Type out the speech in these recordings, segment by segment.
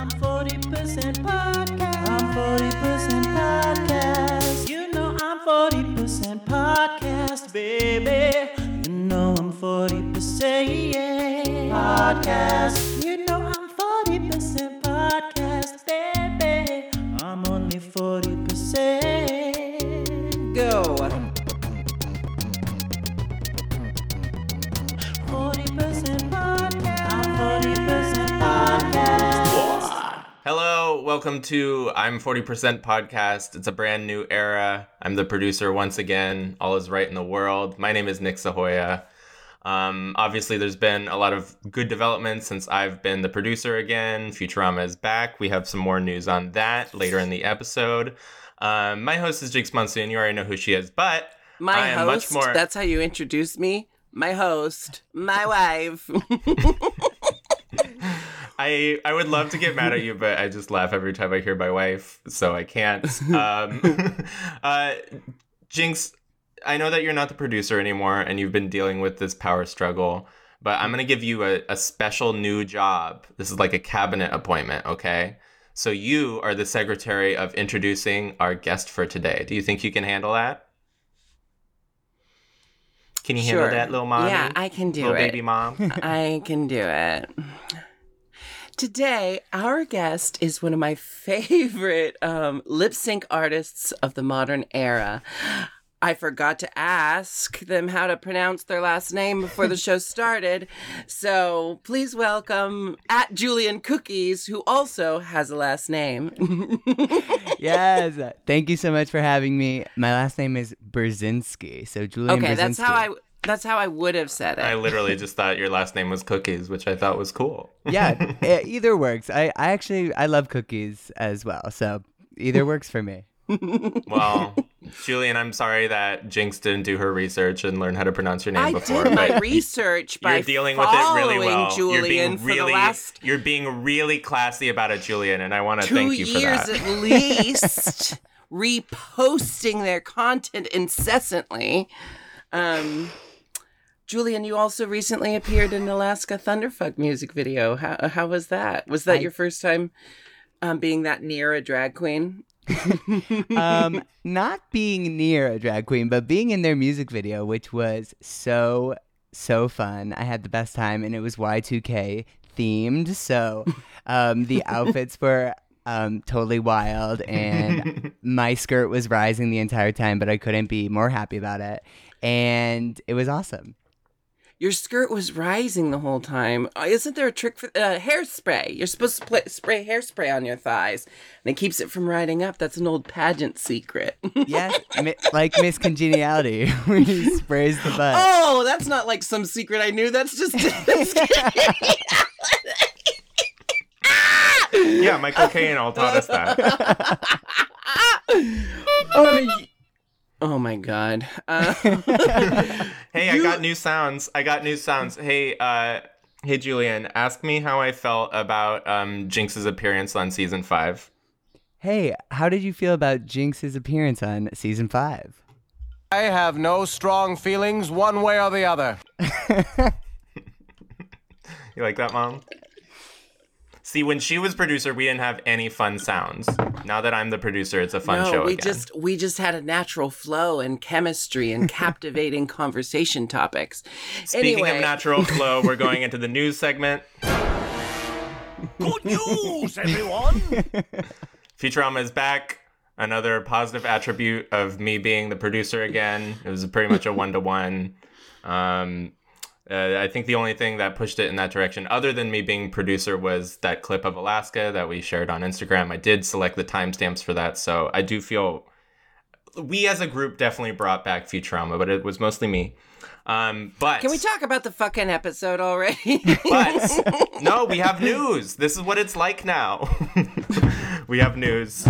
I'm 40% podcast. I'm 40% podcast. You know I'm 40% podcast, baby. You know I'm 40% podcast. You know I'm 40% podcast, baby. I'm only 40%. Go. Welcome to I'm 40% podcast. It's a brand new era. I'm the producer once again. All is right in the world. My name is Nick Sahoyah. Um, obviously, there's been a lot of good developments since I've been the producer again. Futurama is back. We have some more news on that later in the episode. Um, my host is Jinkx Monsoon. You already know who she is, but My I am host. much more. That's how you introduce me. My host. My wife. I I would love to get mad at you, but I just laugh every time I hear my wife, so I can't. Um, uh, Jinkx, I know that you're not the producer anymore, and you've been dealing with this power struggle. But I'm gonna give you a, a special new job. This is like a cabinet appointment, okay? So you are the secretary of introducing our guest for today. Do you think you can handle that? Can you handle that, little mommy? Yeah, I can do little it. baby mom. I can do it. Today, our guest is one of my favorite um, lip sync artists of the modern era. I forgot to ask them how to pronounce their last name before the show started. So please welcome at Julian Cookies, who also has a last name. yes. Thank you so much for having me. My last name is Burzynski. So Julian okay, that's how I that's how I would have said it. I literally just thought your last name was Cookies, which I thought was cool. yeah, e- either works. I, I actually I love cookies as well. So either works for me. Well, Julian, I'm sorry that Jinkx didn't do her research and learn how to pronounce your name I before. did my but research by you're dealing with it really following well. Julian you're being for really, the last you're being really classy about it, Julian, and I want to thank you for that. Two years that. at least, reposting their content incessantly. Um, Julian, you also recently appeared in Alaska Thunderfuck music video. How how was that? Was that I- your first time um, being that near a drag queen? um, not being near a drag queen, but being in their music video, which was so so fun. I had the best time, and it was Y2K themed. So um, the outfits were um, totally wild, and my skirt was rising the entire time, but I couldn't be more happy about it. And it was awesome. Your skirt was rising the whole time. Uh, Isn't there a trick for uh, hairspray? You're supposed to pla spray hairspray on your thighs, and it keeps it from riding up. That's an old pageant secret. Yes, mi- like Miss Congeniality, when he sprays the butt. oh, that's not like some secret I knew. That's just. yeah, Michael Caine all taught us that. oh, y- oh my god. Uh, Hey, I got new sounds. I got new sounds. Hey, uh, hey, Julian, ask me how I felt about um, Jinkx's appearance on season five. Hey, how did you feel about Jinkx's appearance on season five? I have no strong feelings one way or the other. You like that, Mom? See, when she was producer, we didn't have any fun sounds. Now that I'm the producer, it's a fun no, show we again. just we just had a natural flow and chemistry and captivating conversation topics. Speaking anyway, of natural flow, we're going into the news segment. Good news, everyone! Futurama is back. Another positive attribute of me being the producer again. It was pretty much a one to one. Um, Uh, I think the only thing that pushed it in that direction, other than me being producer, was that clip of Alaska that we shared on Instagram. I did select the timestamps for that, so I do feel we as a group definitely brought back Futurama, but it was mostly me. Um, but Can we talk about the fucking episode already? But no, we have news. This is what it's like now. we have news.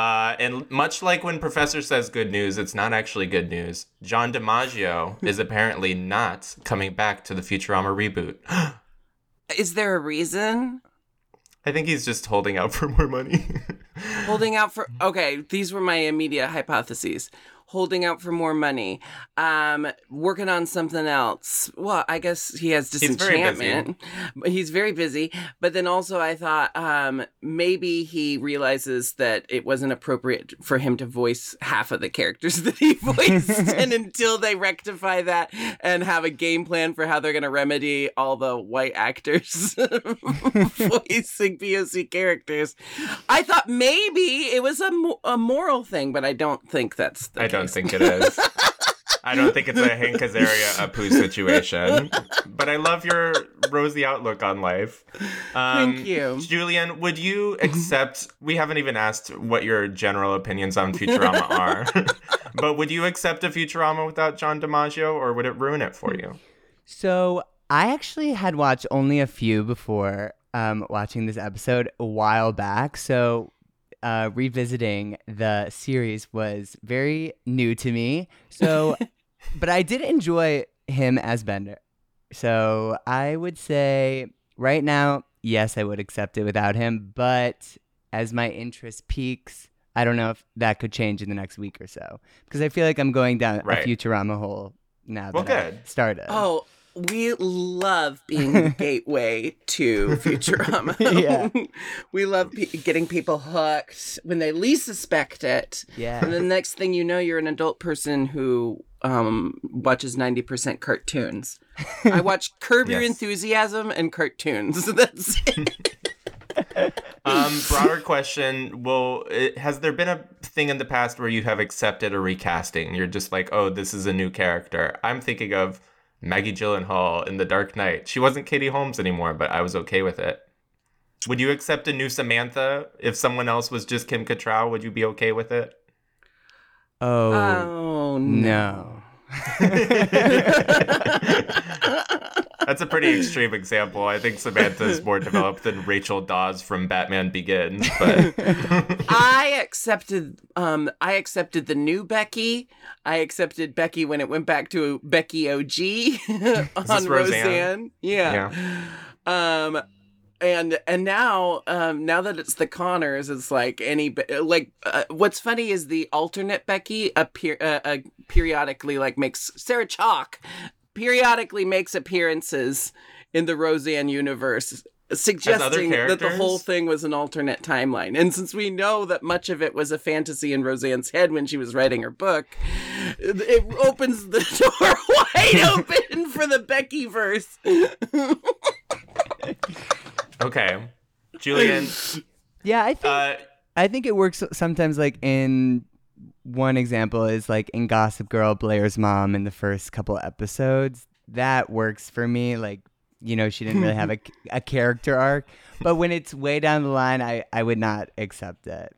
Uh, and much like when Professor says good news, it's not actually good news. John DiMaggio is apparently not coming back to the Futurama reboot. Is there a reason? I think he's just holding out for more money. Holding out for okay, these were my immediate hypotheses. Holding out for more money, um, working on something else. Well, I guess he has He's very busy. disenchantment. He's, He's very busy. But then also, I thought um, maybe he realizes that it wasn't appropriate for him to voice half of the characters that he voiced. and until they rectify that and have a game plan for how they're going to remedy all the white actors voicing POC characters, I thought maybe it was a, mo- a moral thing, but I don't think that's the I don't case. think it is. I don't think it's a Hank Azaria Apu situation. But I love your rosy outlook on life. Um, Thank you. Julian, would you accept? We haven't even asked what your general opinions on Futurama are. but would you accept a Futurama without John DiMaggio, or would it ruin it for you? So I actually had watched only a few before um, watching this episode a while back. So uh, revisiting the series was very new to me. So, but I did enjoy him as Bender. So I would say right now, yes, I would accept it without him. But as my interest peaks, I don't know if that could change in the next week or so because I feel like I'm going down Right. a Futurama hole now Well, that I good. started. Oh, we love being the gateway to Futurama. Yeah. we love pe- getting people hooked when they least suspect it. Yeah. And the next thing you know, you're an adult person who um, watches 90% cartoons. I watch Curb Your Enthusiasm and cartoons. That's it. Um, broader question: Well, it, has there been a thing in the past where you have accepted a recasting? You're just like, oh, this is a new character. I'm thinking of Maggie Gyllenhaal in The Dark Knight. She wasn't Katie Holmes anymore, but I was okay with it. Would you accept a new Samantha if someone else was just Kim Cattrall? Would you be okay with it? Oh, Oh, no. no. That's a pretty extreme example. I think Samantha is more developed than Rachel Dawes from Batman Begins, but I accepted um I accepted the new Becky. I accepted Becky when it went back to Becky OG on Roseanne? Roseanne. Yeah. Um and and now um now that it's the Connors it's like any like uh, what's funny is the alternate Becky appear uh, uh, periodically like makes Sarah Chalk periodically makes appearances in the Roseanne universe suggesting that the whole thing was an alternate timeline. And since we know that much of it was a fantasy in Roseanne's head when she was writing her book, it opens the door wide open for the Becky verse. okay. Julian, yeah, I think uh, I think it works sometimes. Like in one example is like in Gossip Girl, Blair's mom in the first couple episodes. That works for me. Like you know, she didn't really have a, a character arc. But when it's way down the line, I, I would not accept it.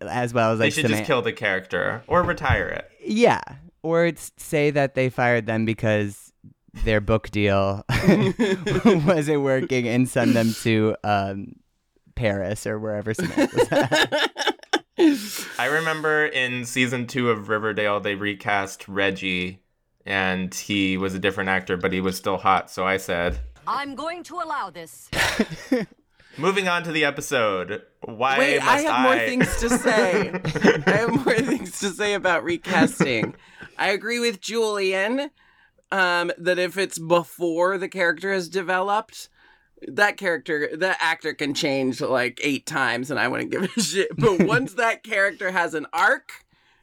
As well as they like should just kill the character or retire it. Yeah. Or it's say that they fired them because their book deal wasn't working and send them to um, Paris or wherever Samantha's at. I remember in season two of Riverdale, they recast Reggie, and he was a different actor, but he was still hot. So I said, I'm going to allow this. moving on to the episode. Why Wait, must I have more things to say. I have more things to say about recasting. I agree with Julian um, that if it's before the character has developed, that character, that actor can change like eight times and I wouldn't give a shit. But once that character has an arc,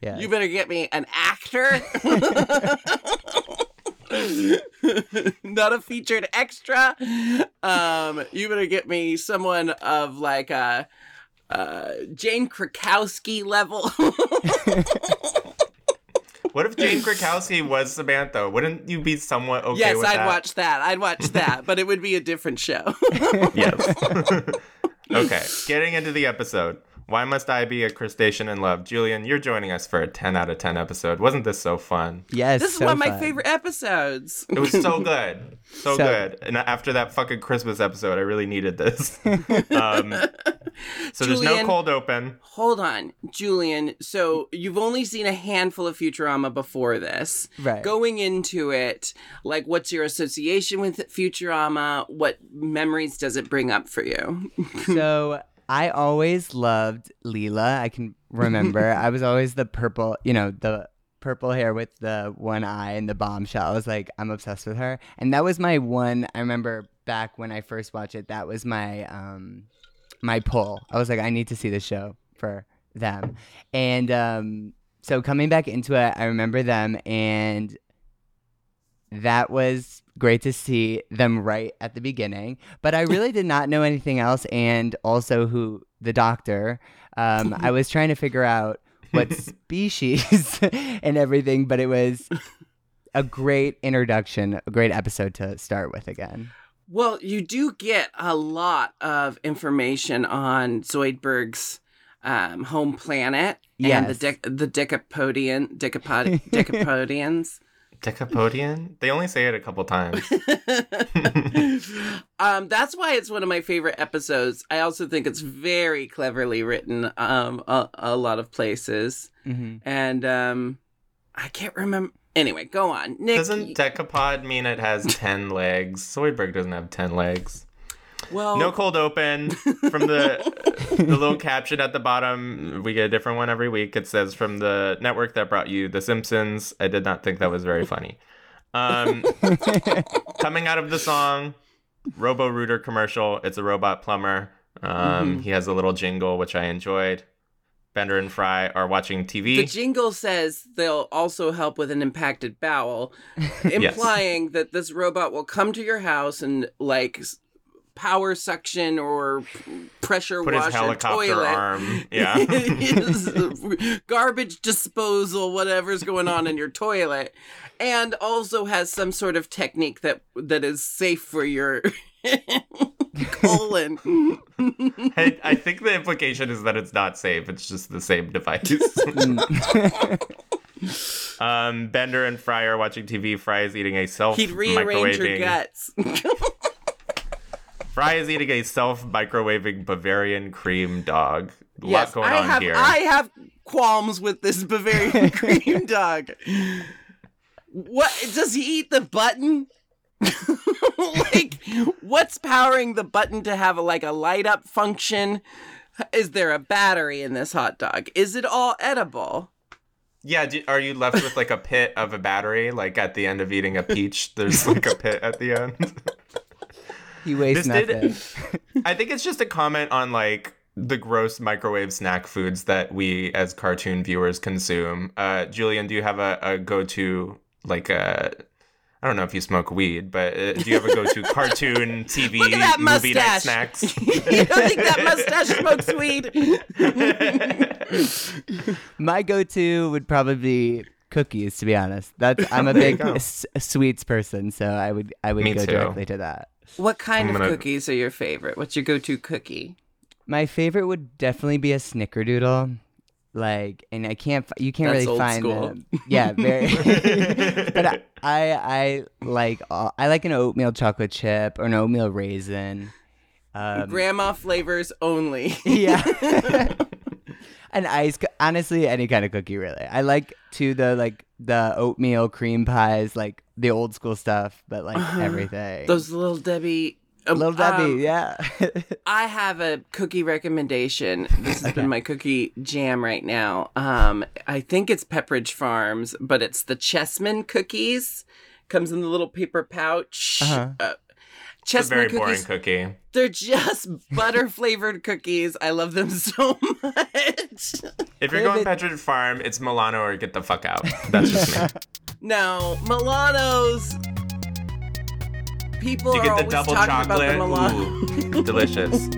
Yeah. you better get me an actor. Not a featured extra. Um, you better get me someone of like a uh, Jane Krakowski level. What if Jane Krakowski was Samantha? Wouldn't you be somewhat okay yes, with I'd that? watch that. I'd watch that, but it would be a different show. Yes. okay, getting into the episode. Why must I be a crustacean in love? Julian, you're joining us for a 10 out of 10 episode. Wasn't this so fun? yes. this is so one of my fun. favorite episodes. It was so good. So, So- good. And after that fucking Christmas episode, I really needed this. um, so there's no cold open. Hold on, Julian. So you've only seen a handful of Futurama before this. Right. Going into it, like, what's your association with Futurama? What memories does it bring up for you? so I always loved Leela. I can remember. I was always the purple, you know, the purple hair with the one eye and the bombshell. I was like, I'm obsessed with her. And that was my one I remember back when I first watched it, that was my um my pull. I was like, I need to see the show for them. And um so coming back into it, I remember them and that was great to see them right at the beginning. But I really did not know anything else, and also who the doctor. Um, I was trying to figure out what species and everything, but it was a great introduction, a great episode to start with again. Well, you do get a lot of information on Zoidberg's um, home planet and the Yes. dic- the Decapodian Decapod- Decapodians. Decapodian? They only say it a couple times. um, that's why it's one of my favorite episodes. I also think it's very cleverly written. Um, a, a lot of places, hmm and um, I can't remember. Anyway, go on, Nick. Doesn't decapod mean it has 10 legs? Zoidberg doesn't have 10 legs. Well, No cold open from the the little caption at the bottom. We get a different one every week. It says from the network that brought you The Simpsons. I did not think that was very funny. Um, coming out of the song, Robo Rooter commercial. It's a robot plumber. Um, He has a little jingle which I enjoyed. Bender and Fry are watching TV. The jingle says they'll also help with an impacted bowel, implying that this robot will come to your house and like power suction or pressure Put wash his helicopter toilet. arm. Yeah. Garbage disposal, whatever's going on in your toilet, and also has some sort of technique that that is safe for your colon. I, I think the implication is that it's not safe. It's just the same device. um, Bender and Fry are watching TV. Fry is eating a self He'd rearrange your guts. Fry is eating a self microwaving Bavarian cream dog. A yes, lot going I on have here. I have qualms with this Bavarian cream dog. What does he eat the button? like what's powering the button to have a, like a light up function? Is there a battery in this hot dog? Is it all edible? Yeah, do, are you left with like a pit of a battery? Like at the end of eating a peach, there's like a pit at the end. He wastes This nothing. did- I think it's just a comment on like the gross microwave snack foods that we as cartoon viewers consume. Uh, Julian, do you have a, a go-to like a I don't know if you smoke weed, but uh, do you have a go-to cartoon TV Look at that movie night snacks? you don't think that mustache smokes weed? My go-to would probably be cookies. To be honest, that's I'm a big s- sweets person, so I would I would Me go too. directly to that. What kind I'm of gonna- cookies are your favorite? What's your go-to cookie? My favorite would definitely be a snickerdoodle. Like, and I can't, fi- you can't That's really old find school. them. Yeah, very. but I, I, I like, all, I like an oatmeal chocolate chip or an oatmeal raisin. Um, Grandma flavors only. yeah. an ice, co- honestly, any kind of cookie, really. I like to the like the oatmeal cream pies, like the old school stuff, but like everything. Those little Debbie. um, little Debbie, um, yeah. I have a cookie recommendation. This has been my cookie jam right now. Um, I think it's Pepperidge Farms, but it's the Chessman cookies. Comes in the little paper pouch. Uh-huh. Uh, It's a Chessman very boring cookie. They're just butter flavored cookies. I love them so much. If you're going bit- Farm, it's Milano or get the fuck out. That's just me. now, Milano's. People You are get the always double talking chocolate. about the Milano. Ooh, delicious.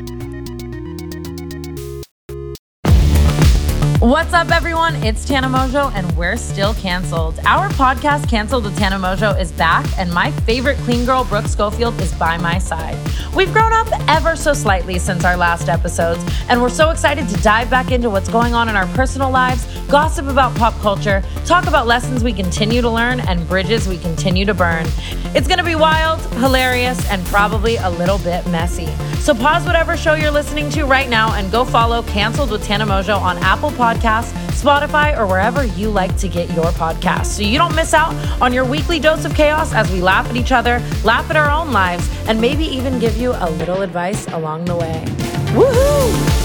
What's up, everyone? It's Tana Mongeau, and we're still canceled. Our podcast, Canceled with Tana Mongeau, is back, and my favorite clean girl, Brooke Schofield, is by my side. We've grown up ever so slightly since our last episodes, and we're so excited to dive back into what's going on in our personal lives, gossip about pop culture, talk about lessons we continue to learn, and bridges we continue to burn. It's gonna be wild, hilarious, and probably a little bit messy. So pause whatever show you're listening to right now and go follow Canceled with Tana Mongeau on Apple Spotify, or wherever you like to get your podcasts. So you don't miss out on your weekly dose of chaos as we laugh at each other, laugh at our own lives, and maybe even give you a little advice along the way. Woohoo!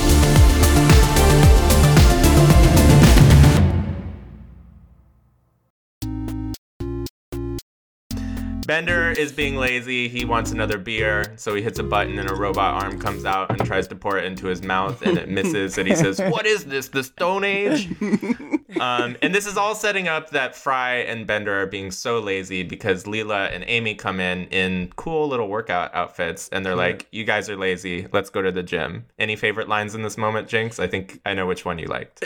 Bender is being lazy. He wants another beer, so he hits a button and a robot arm comes out and tries to pour it into his mouth, and it misses. And he says, "What is this? The Stone Age?" Um, and this is all setting up that Fry and Bender are being so lazy because Leela and Amy come in in cool little workout outfits, and they're like, "You guys are lazy. Let's go to the gym." Any favorite lines in this moment, Jinkx? I think I know which one you liked.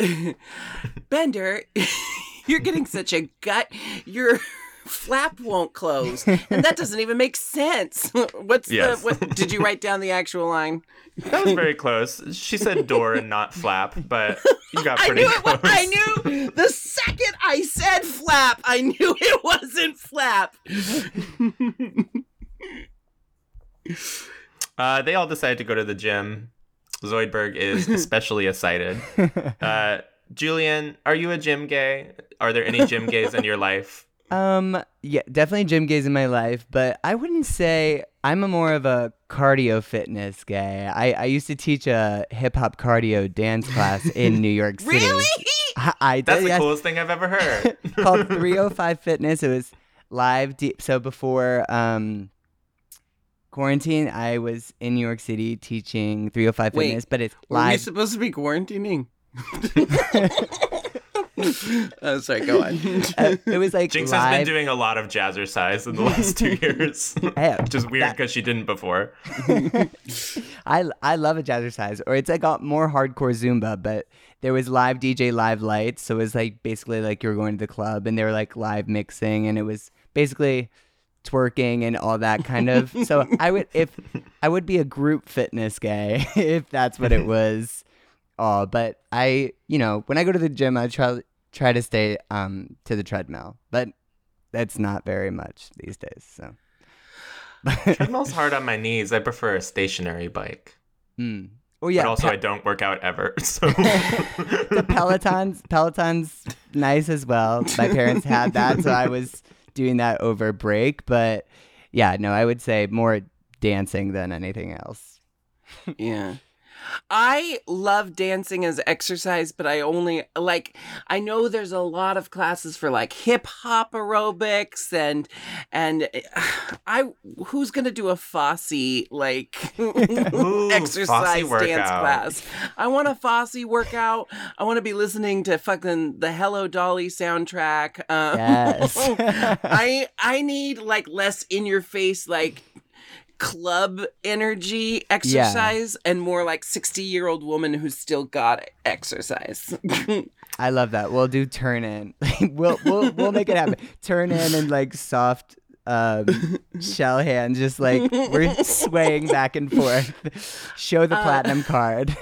Bender, you're getting such a gut. Your flap won't close, and that doesn't even make sense. What's Yes. the? What, did you write down the actual line? That was very close. She said door and not flap, but you got I pretty knew close. Was, I knew the second I said flap, I knew it wasn't flap. Uh, they all decide to go to the gym. Zoidberg is especially excited. Uh, Julian, are you a gym gay? Are there any gym gays in your life? Um, yeah, definitely gym gays in my life, but I wouldn't say I'm a more of a cardio fitness guy. I, I used to teach a hip hop cardio dance class in New York City. Really? I, I That's did, the yes, coolest thing I've ever heard. called 305 Fitness. It was live. Deep, so before um quarantine, I was in New York City teaching 305 Wait, Fitness, but it's Were we live. supposed to be quarantining? oh, sorry. Go on. uh, it was like Jinkx live. has been doing a lot of jazzercise in the last two years, which is weird that- because she didn't before. I I love a jazzercise, or it's like got more hardcore Zumba, but there was live DJ, live lights, so it was like basically like you were going to the club, and they were like live mixing, and it was basically twerking and all that kind of. so I would if I would be a group fitness guy if that's what it was. Oh, but I you know when I go to the gym, I try try to stay um to the treadmill, but that's not very much these days. So. Treadmill's hard on my knees. I prefer a stationary bike. Mm. Oh yeah, but also, pe- I don't work out ever. So the Peloton's Peloton's nice as well. My parents had that, so I was doing that over break. But yeah, no, I would say more dancing than anything else. Yeah. I love dancing as exercise, but I only like I know there's a lot of classes for like hip hop aerobics and and I who's gonna do a Fosse like exercise Fosse dance workout. class? I want a Fosse workout. I want to be listening to fucking the Hello Dolly soundtrack. Um, Yes. I I need like less in your face like club energy exercise and more like 60 year old woman who's still got exercise. I love that. We'll do turn in. we'll we'll we'll make it happen. Turn in and like soft um, shell hands, just like we're swaying back and forth. Show the platinum card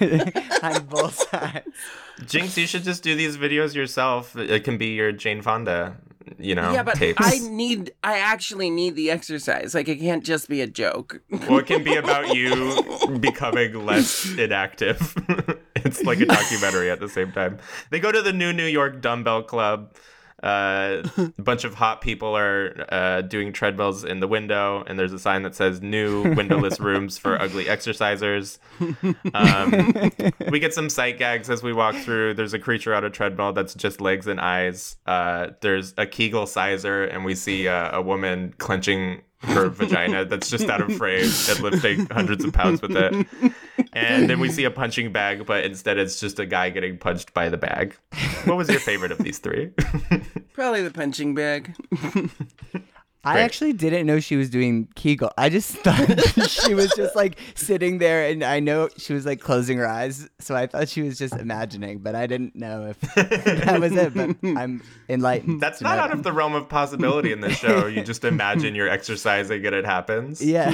on both sides. Jinkx, you should just do these videos yourself. It can be your Jane Fonda, you know, yeah, but tapes. I need I actually need the exercise. Like it can't just be a joke. Well, it can be about you becoming less inactive. it's like a documentary at the same time. They go to the new New York Dumbbell Club. Uh, a bunch of hot people are uh, doing treadmills in the window, and there's a sign that says "New windowless rooms for ugly exercisers." Um, we get some sight gags as we walk through. There's a creature on a treadmill that's just legs and eyes. Uh, there's a Kegel sizer, and we see uh, a woman clenching her vagina that's just out of frame and lifting hundreds of pounds with it. And then we see a punching bag, but instead it's just a guy getting punched by the bag. What was your favorite of these three? Probably the punching bag. I Great. actually didn't know she was doing Kegel. I just thought she was just like sitting there, and I know she was like closing her eyes, so I thought she was just imagining, but I didn't know if that was it. But I'm enlightened. That's to not out of the realm of possibility in this show. You just imagine you're exercising and it happens. Yeah.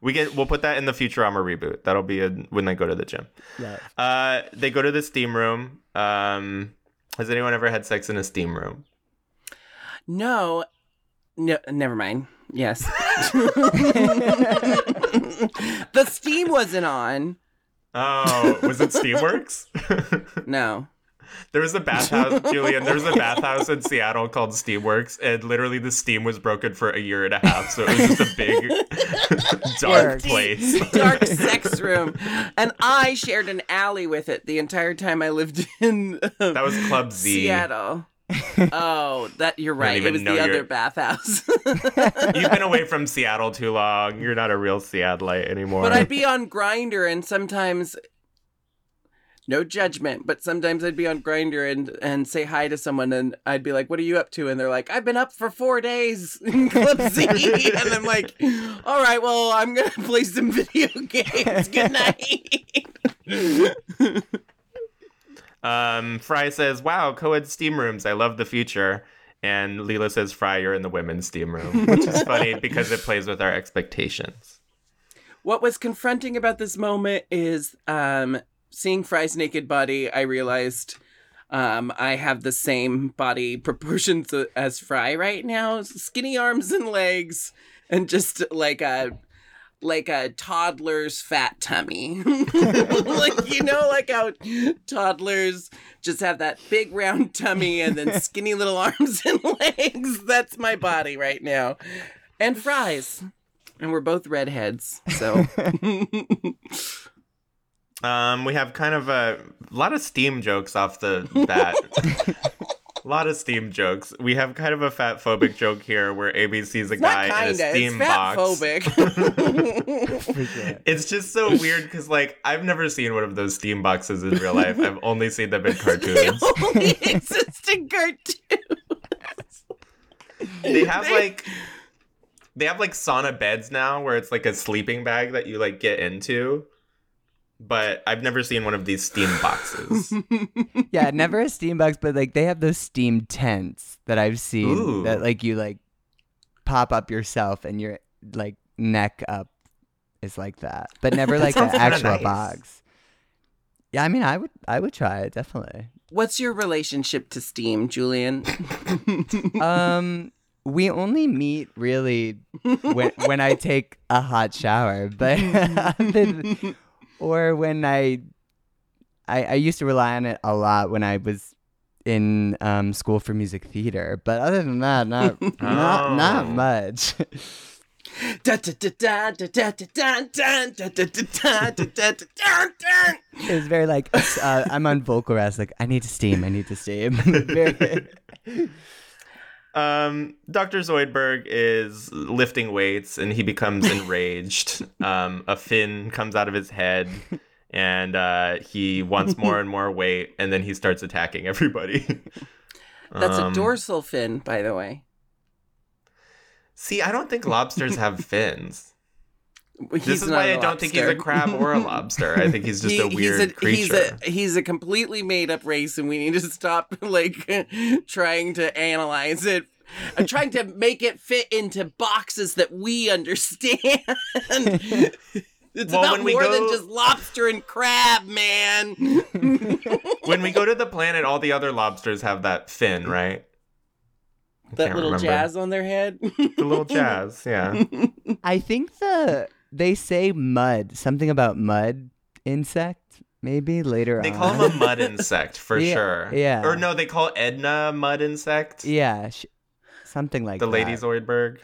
we get we'll put that in the Futurama reboot. That'll be a, when they go to the gym. yeah. Uh, they go to the steam room. Um, has anyone ever had sex in a steam room? No. No, never mind. Yes. the steam wasn't on. Oh, was it Steamworks? No. There was a bathhouse, Julian. There was a bathhouse in Seattle called Steamworks, and literally the steam was broken for a year and a half. So it was just a big dark Works. place. dark sex room and i shared an alley with it the entire time i lived in um, That was Club Z. seattle Oh, that you're right. It was know the you're- other bathhouse. You've been away from Seattle too long. You're not a real Seattleite anymore. but I'd be on Grindr, and sometimes, no judgment, but sometimes I'd be on Grindr and and say hi to someone, and I'd be like, "What are you up to?" And they're like, "I've been up for four days in and I'm like, "All right, well, I'm gonna play some video games. Good night." Um, Fry says, "Wow, co-ed steam rooms. I love the future." And Leela says, "Fry, you're in the women's steam room," which is funny because it plays with our expectations. what was confronting about this moment is um seeing Fry's naked body, I realized um I have the same body proportions as Fry right now. Skinny arms and legs and just like a like a toddler's fat tummy. like you know like how toddlers just have that big round tummy and then skinny little arms and legs. That's my body right now. And Fry's. And we're both redheads, so Um, we have kind of a lot of steam jokes off the bat. a lot of steam jokes. We have kind of a fat phobic joke here where Amy sees a not guy in a kinda. steam It's box. fat phobic. It's just so weird because, like, I've never seen one of those steam boxes in real life. I've only seen them in they cartoons. only exist in cartoons. they have like they have like sauna beds now where it's like a sleeping bag that you like get into but i've never seen one of these steam boxes yeah, never a steam box, but like they have those steam tents that I've seen Ooh. that like you like pop up yourself and your like neck up is like that, but never like an actual nice. box. Yeah, I mean, I would, I would try it definitely. What's your relationship to Steam, Julian? um, we only meet really when when I take a hot shower, but other- or when I, I, I used to rely on it a lot when I was in um, school for music theater. But other than that, not not not much. it was very like uh, I'm on vocal rest, like I need to steam, I need to steam. very um dr zoidberg is lifting weights and he becomes enraged. Um a fin comes out of his head and uh he wants more and more weight and then he starts attacking everybody. That's a Um, dorsal fin, by the way. see i don't think lobsters have fins He's this is not why I don't think he's a crab or a lobster. I think he's just He- a weird he's a, creature. He's a he's a completely made up race, and we need to stop like trying to analyze it, uh, trying to make it fit into boxes that we understand. it's Well, about when we more than just lobster and crab, man. when we go to the planet, all the other lobsters have that fin, right? I that little remember. jazz on their head. The little jazz, yeah. I think the they say mud something about mud insect maybe later They on. They call him a mud insect for Yeah, sure. yeah. Or no, they call Edna mud insect. yeah, sh- something like The that. Lady Zoidberg.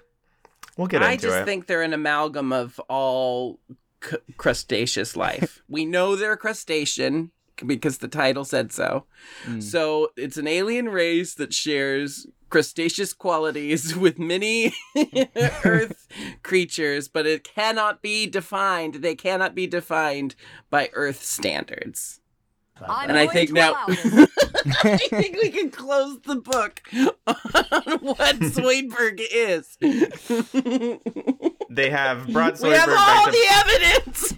We'll get I into it. I just think they're an amalgam of all c- crustaceous life. we know they're crustacean because the title said so. Hmm. So it's an alien race that shares crustaceous qualities with many earth creatures, but it cannot be defined. They cannot be defined by earth standards. I'm And I think to now- I think we can close the book on what Zoidberg is. they have brought we have Zoidberg all back to the evidence.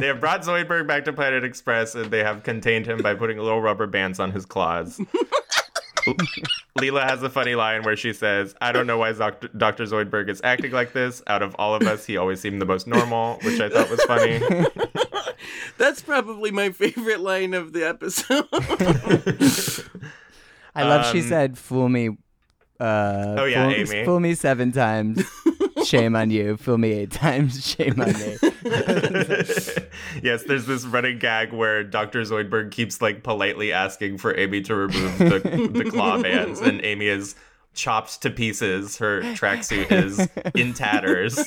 they have brought Zoidberg back to Planet Express, and they have contained him by putting little rubber bands on his claws. Leela has a funny line where she says, "I don't know why Dr. Dr. Zoidberg is acting like this. Out of all of us, he always seemed the most normal," which I thought was funny. That's probably my favorite line of the episode. I love she Um, said, "Fool me." Uh, Oh, yeah, fool, Amy. Fool me seven times. Shame on you. Fool me eight times. Shame on me. yes, there's this running gag where Dr. Zoidberg keeps like politely asking for Amy to remove the, the claw bands, and Amy is chopped to pieces. Her tracksuit is in tatters.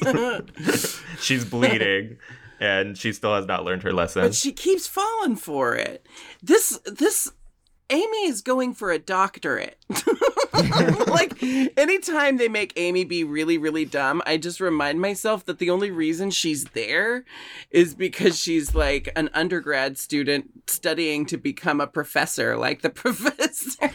She's bleeding, and she still has not learned her lesson. but she keeps falling for it. This this Amy is going for a doctorate. like anytime they make Amy be really, really dumb, I just remind myself that the only reason she's there is because she's like an undergrad student studying to become a professor, like the professor.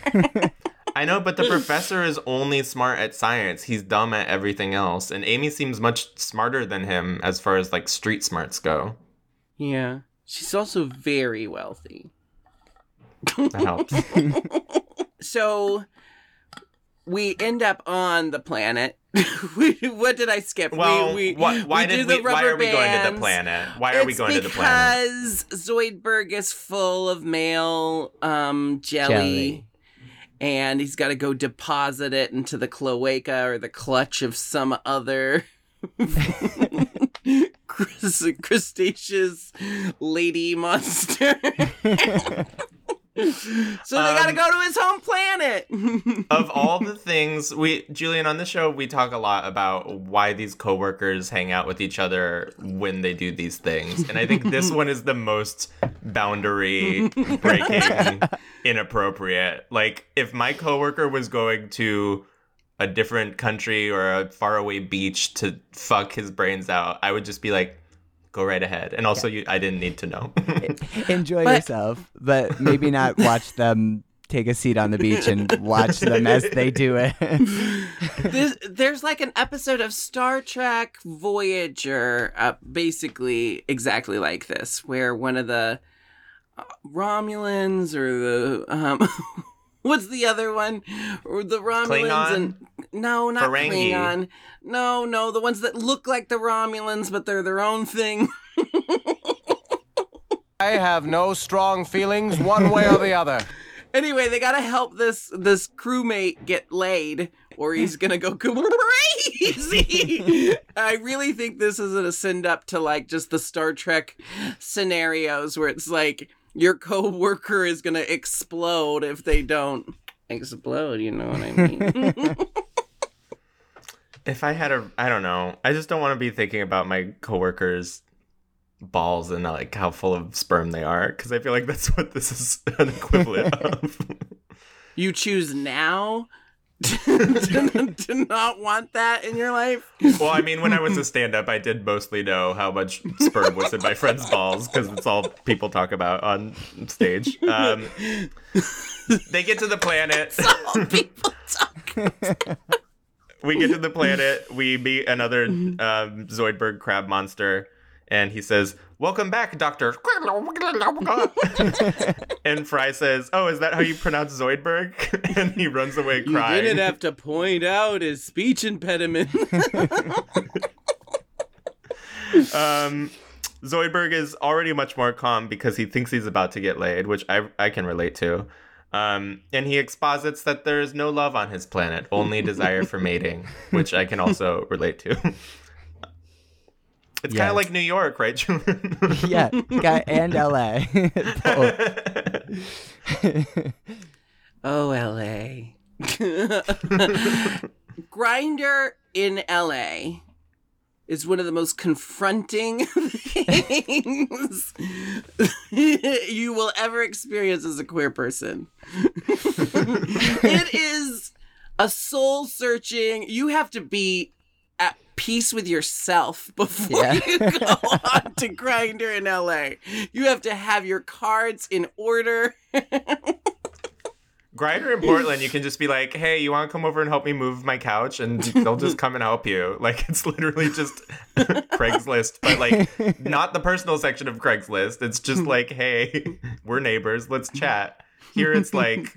I know, but the professor is only smart at science. He's dumb at everything else. And Amy seems much smarter than him as far as like street smarts go. yeah. She's also very wealthy. That helps. So we end up on the planet. We- what did I skip? Well, we, we, why, why we did do we, the why rubber are we going to the planet? Why are we going to the planet? Because Zoidberg is full of male um, jelly, Jelly. and he's got to go deposit it into the cloaca or the clutch of some other crus- crustaceous lady monster. So they got to Um, go to his home planet. of all the things we Julian on the show we talk a lot about why these coworkers hang out with each other when they do these things and i think this one is the most boundary breaking inappropriate like if my coworker was going to a different country or a faraway beach to fuck his brains out i would just be like go right ahead. And also you i didn't need to know. Enjoy But- yourself, but maybe not watch them take a seat on the beach and watch them as they do it. this, there's like an episode of Star Trek Voyager, uh, basically exactly like this, where one of the uh, Romulans or the um, what's the other one, the Romulans Klingon? and no, not Ferengi. Klingon. No, no, the ones that look like the Romulans but they're their own thing. I have no strong feelings one way or the other. Anyway, they gotta help this this crewmate get laid, or he's gonna go crazy. I really think this is a send up to like just the Star Trek scenarios where it's like your coworker is gonna explode if they don't explode. You know what I mean? if I had a, I don't know. I just don't want to be thinking about my coworkers' balls and like how full of sperm they are, because I feel like that's what this is an equivalent of. you choose now. To, to not want that in your life. well, I mean, when I was a stand-up, I did mostly know how much sperm was in my friends' balls because it's all people talk about on stage. Um, they get to the planet. All people talk. we get to the planet. We meet another um, Zoidberg crab monster, and he says, "Welcome back, Doctor." and Fry says, "Oh, is that how you pronounce Zoidberg?" and he runs away crying. You crying. didn't have to point out his speech impediment. um, Zoidberg is already much more calm because he thinks he's about to get laid, which I I can relate to. Um, and he exposits that there is no love on his planet, only desire for mating, which I can also relate to. It's kind of like New York, right, Julian? yeah, guy and LA. Both. oh, LA. Grindr in LA is one of the most confronting things you will ever experience as a queer person. it is a soul searching. You have to be at peace with yourself before Yeah. you go on to Grindr in LA. You have to have your cards in order. Grindr in Portland, you can just be like, "Hey, you want to come over and help me move my couch?" And they'll just come and help you. Like it's literally just Craigslist, but like not the personal section of Craigslist. It's just like, "Hey, we're neighbors. Let's chat." Here, it's like,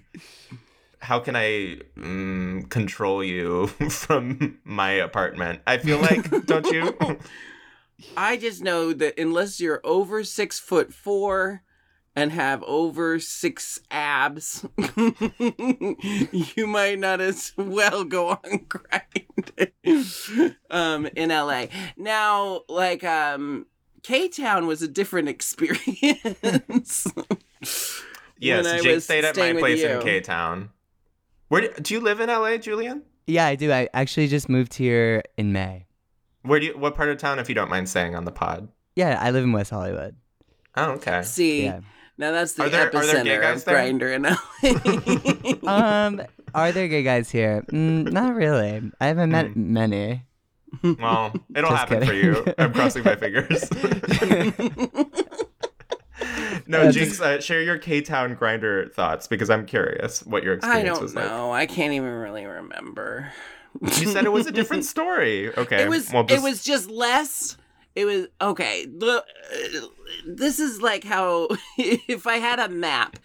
"How can I mm, control you from my apartment?" I feel like, don't you? I just know that unless you're over six foot four and have over six abs, you might not as well go on grind um, in LA. Now, like um, K Town was a different experience. Yes, I Jake stayed at my place in. K Town. Where do, do you live in LA, Julian? yeah, I do. I actually just moved here in May. Where do you? What part of town, if you don't mind saying on the pod? Yeah, I live in West Hollywood. Oh, okay. See, Yeah. Now that's the Are there- are there gay epicenter guys of there? Grindr in LA. um, are there gay guys here? Mm, not really. I haven't met many. Well, it'll Just happen for you. I'm crossing my fingers. no, Jinkx, uh, share your K Town Grindr thoughts because I'm curious what your experience I don't was know. I can't even really remember. like. You said it was a different story. Okay, It was. well, It just- was just less. It was okay. The, uh, this is like how if I had a map,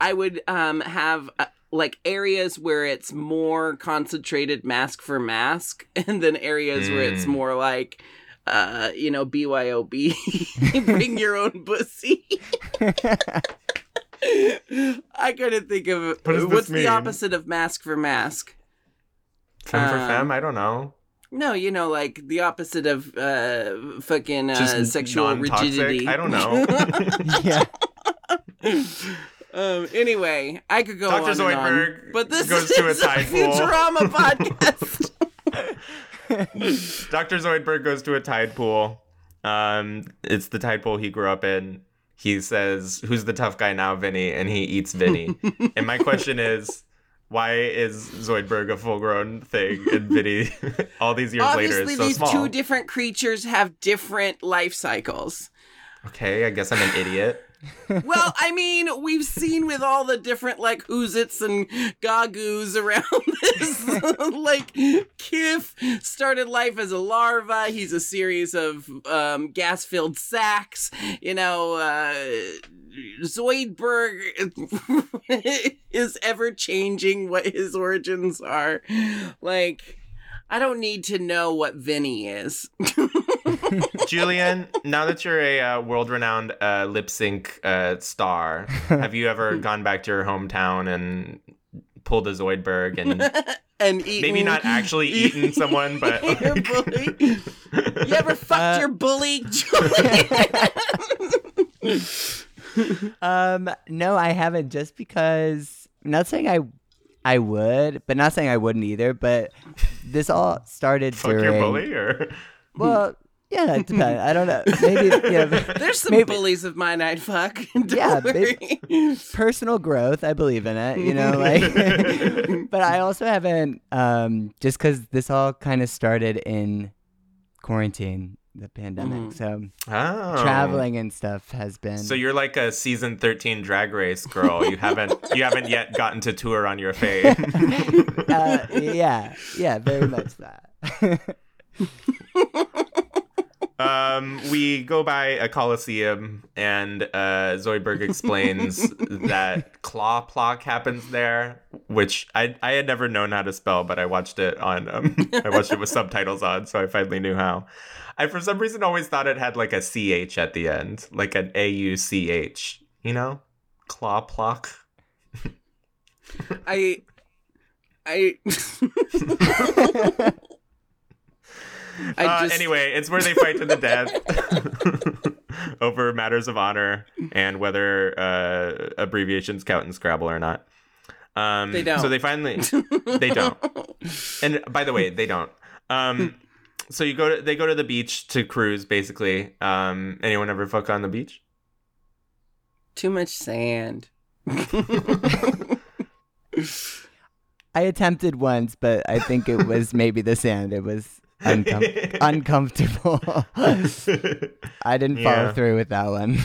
I would um have. Uh, like areas where it's more concentrated mask for mask, and then areas where it's Mm. more like, uh, you know, BYOB, bring your own pussy. I couldn't think of What does this what's mean? the opposite of mask for mask. femme for um, femme. I don't know. No, you know, like the opposite of uh, fucking uh, sexual non-toxic? rigidity. I don't know. yeah. um. Anyway, I could go Dr. on and on, Zoidberg but this goes is to a tide pool. Futurama podcast. Dr. Zoidberg goes to a tide pool. Um, it's the tide pool he grew up in. He says, "Who's the tough guy now, Vinny?" And he eats Vinny. and my question is, why is Zoidberg a full-grown thing and Vinny, all these years later, Obviously, is so these small? two different creatures have different life cycles. okay, I guess I'm an idiot. Well, I mean, we've seen with all the different like who's its and gagoos around this. like Kif started life as a larva. He's a series of um, gas-filled sacks. You know, uh, Zoidberg is ever changing what his origins are. Like, I don't need to know what Vinny is. Julian, now that you're a uh, world-renowned uh, lip sync uh, star, have you ever gone back to your hometown and pulled a Zoidberg and and eaten, maybe not actually eaten someone, but your like- bully. You ever fucked Uh, your bully, Julie? Um, no, I haven't. Just because, not saying I, I would, but not saying I wouldn't either. But this all started fuck during. your bully or Well, yeah, it depends. I don't know. Maybe yeah, but There's some Maybe- bullies of mine I'd fuck. Don't Yeah, worry. personal growth. I believe in it. You know, like. but I also haven't. Um, just because this all kind of started in quarantine, the pandemic. So oh. traveling and stuff has been. So you're like a season 13 drag race girl. You haven't you haven't yet gotten to tour on your fame. uh, yeah, yeah, very much that. Um, we go by a coliseum, and uh, Zoidberg explains that claw plock happens there, which I I had never known how to spell, but I watched it on um, I watched it with subtitles on, so I finally knew how. I for some reason always thought it had like a ch at the end, like an a u c h. You know, claw plock. I, I, I Uh, just anyway, it's where they fight to the death over matters of honor and whether uh, abbreviations count in Scrabble or not. Um, They don't. So they finally they don't. And by the way, they don't. Um, so you go to they go to the beach to cruise. Basically, um, anyone ever fuck on the beach? too much sand. I attempted once, but I think it was maybe the sand. It was uncom- uncomfortable. I didn't follow Yeah. through with that one.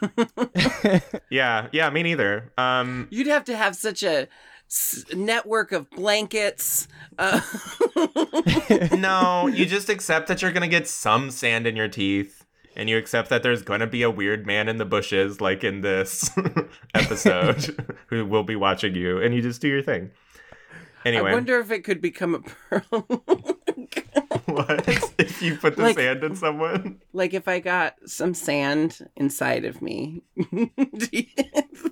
yeah, yeah, me neither. Um, You'd have to have such a s- network of blankets. Uh, no, you just accept that you're gonna get some sand in your teeth, and you accept that there's gonna be a weird man in the bushes, like in this episode, who will be watching you, and you just do your thing. Anyway, I wonder if it could become a pearl. what if you put the Like- sand in someone? like if I got some sand inside of me, do you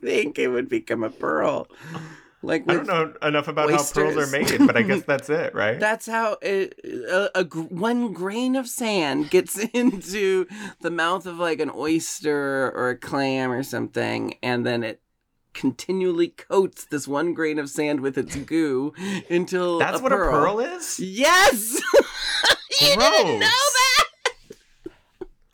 think it would become a pearl? Like I don't know enough about how pearls are made, but I guess that's it, right? That's how it, a, a one grain of sand gets into the mouth of like an oyster or a clam or something, and then it continually coats this one grain of sand with its goo until That's a what pearl. a pearl is. Yes, you didn't know that.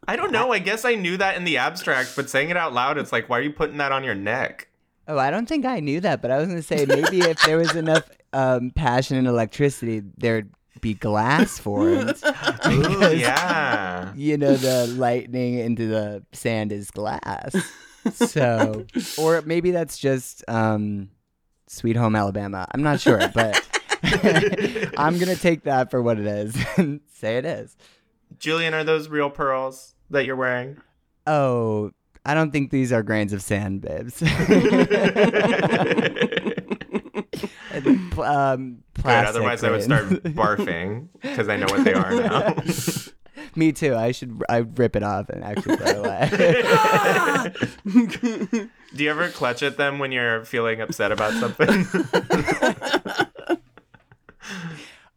I don't know. I guess I knew that in the abstract, but saying it out loud, it's like, why are you putting that on your neck? Oh, I don't think I knew that, but I was gonna say maybe if there was enough um, passion and electricity, there'd be glass formed. Ooh, Because, yeah. You know, the lightning into the sand is glass. So, or maybe that's just um, Sweet Home Alabama. I'm not sure, but I'm gonna take that for what it is and say it is. Julian, are those real pearls that you're wearing? Oh, I don't think these are grains of sand, babes. um, Good. plastic Otherwise, I would start barfing because I know what they are now. Me too. I should. I rip it off and actually throw it away. Do you ever clutch at them when you're feeling upset about something?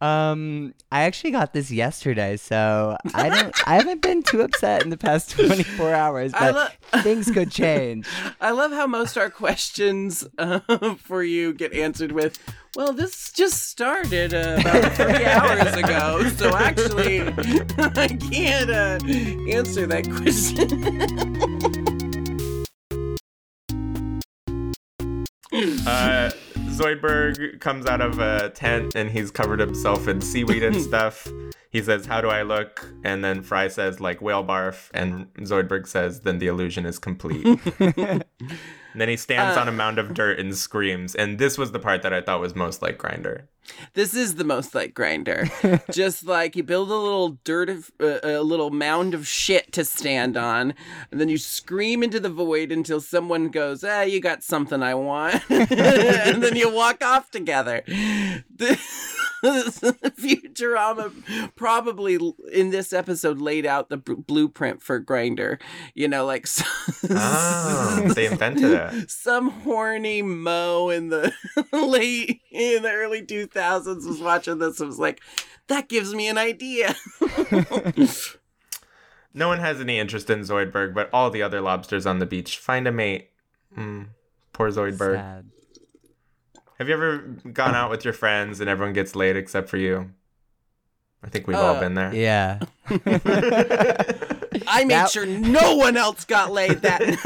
um, I actually got this yesterday, so I don't. I haven't been too upset in the past 24 hours, but lo- things could change. I love how most our questions uh, for you get answered with, "Well, this just started uh, about three hours ago, so actually, I can't uh, answer that question." uh, Zoidberg comes out of a tent and he's covered himself in seaweed and stuff. He says, How do I look? And then Fry says, like whale barf. And Zoidberg says, Then the illusion is complete. And then he stands on a mound of dirt and screams. And this was the part that I thought was most like Grindr. This is the most like Grindr. Just like you build a little dirt of uh, a little mound of shit to stand on, and then you scream into the void until someone goes, "Ah, you got something I want," and then you walk off together. The- Futurama probably in this episode laid out the b- blueprint for Grindr. You know, like Oh, they invented it. some horny mo in the late in the early 2000s was watching this and was like that gives me an idea No one has any interest in Zoidberg, but all the other lobsters on the beach find a mate. Mm, poor Zoidberg. Sad. Have you ever gone out with your friends and everyone gets laid except for you? I think we've all Uh, been there. Yeah. i made That- sure no one else got laid that night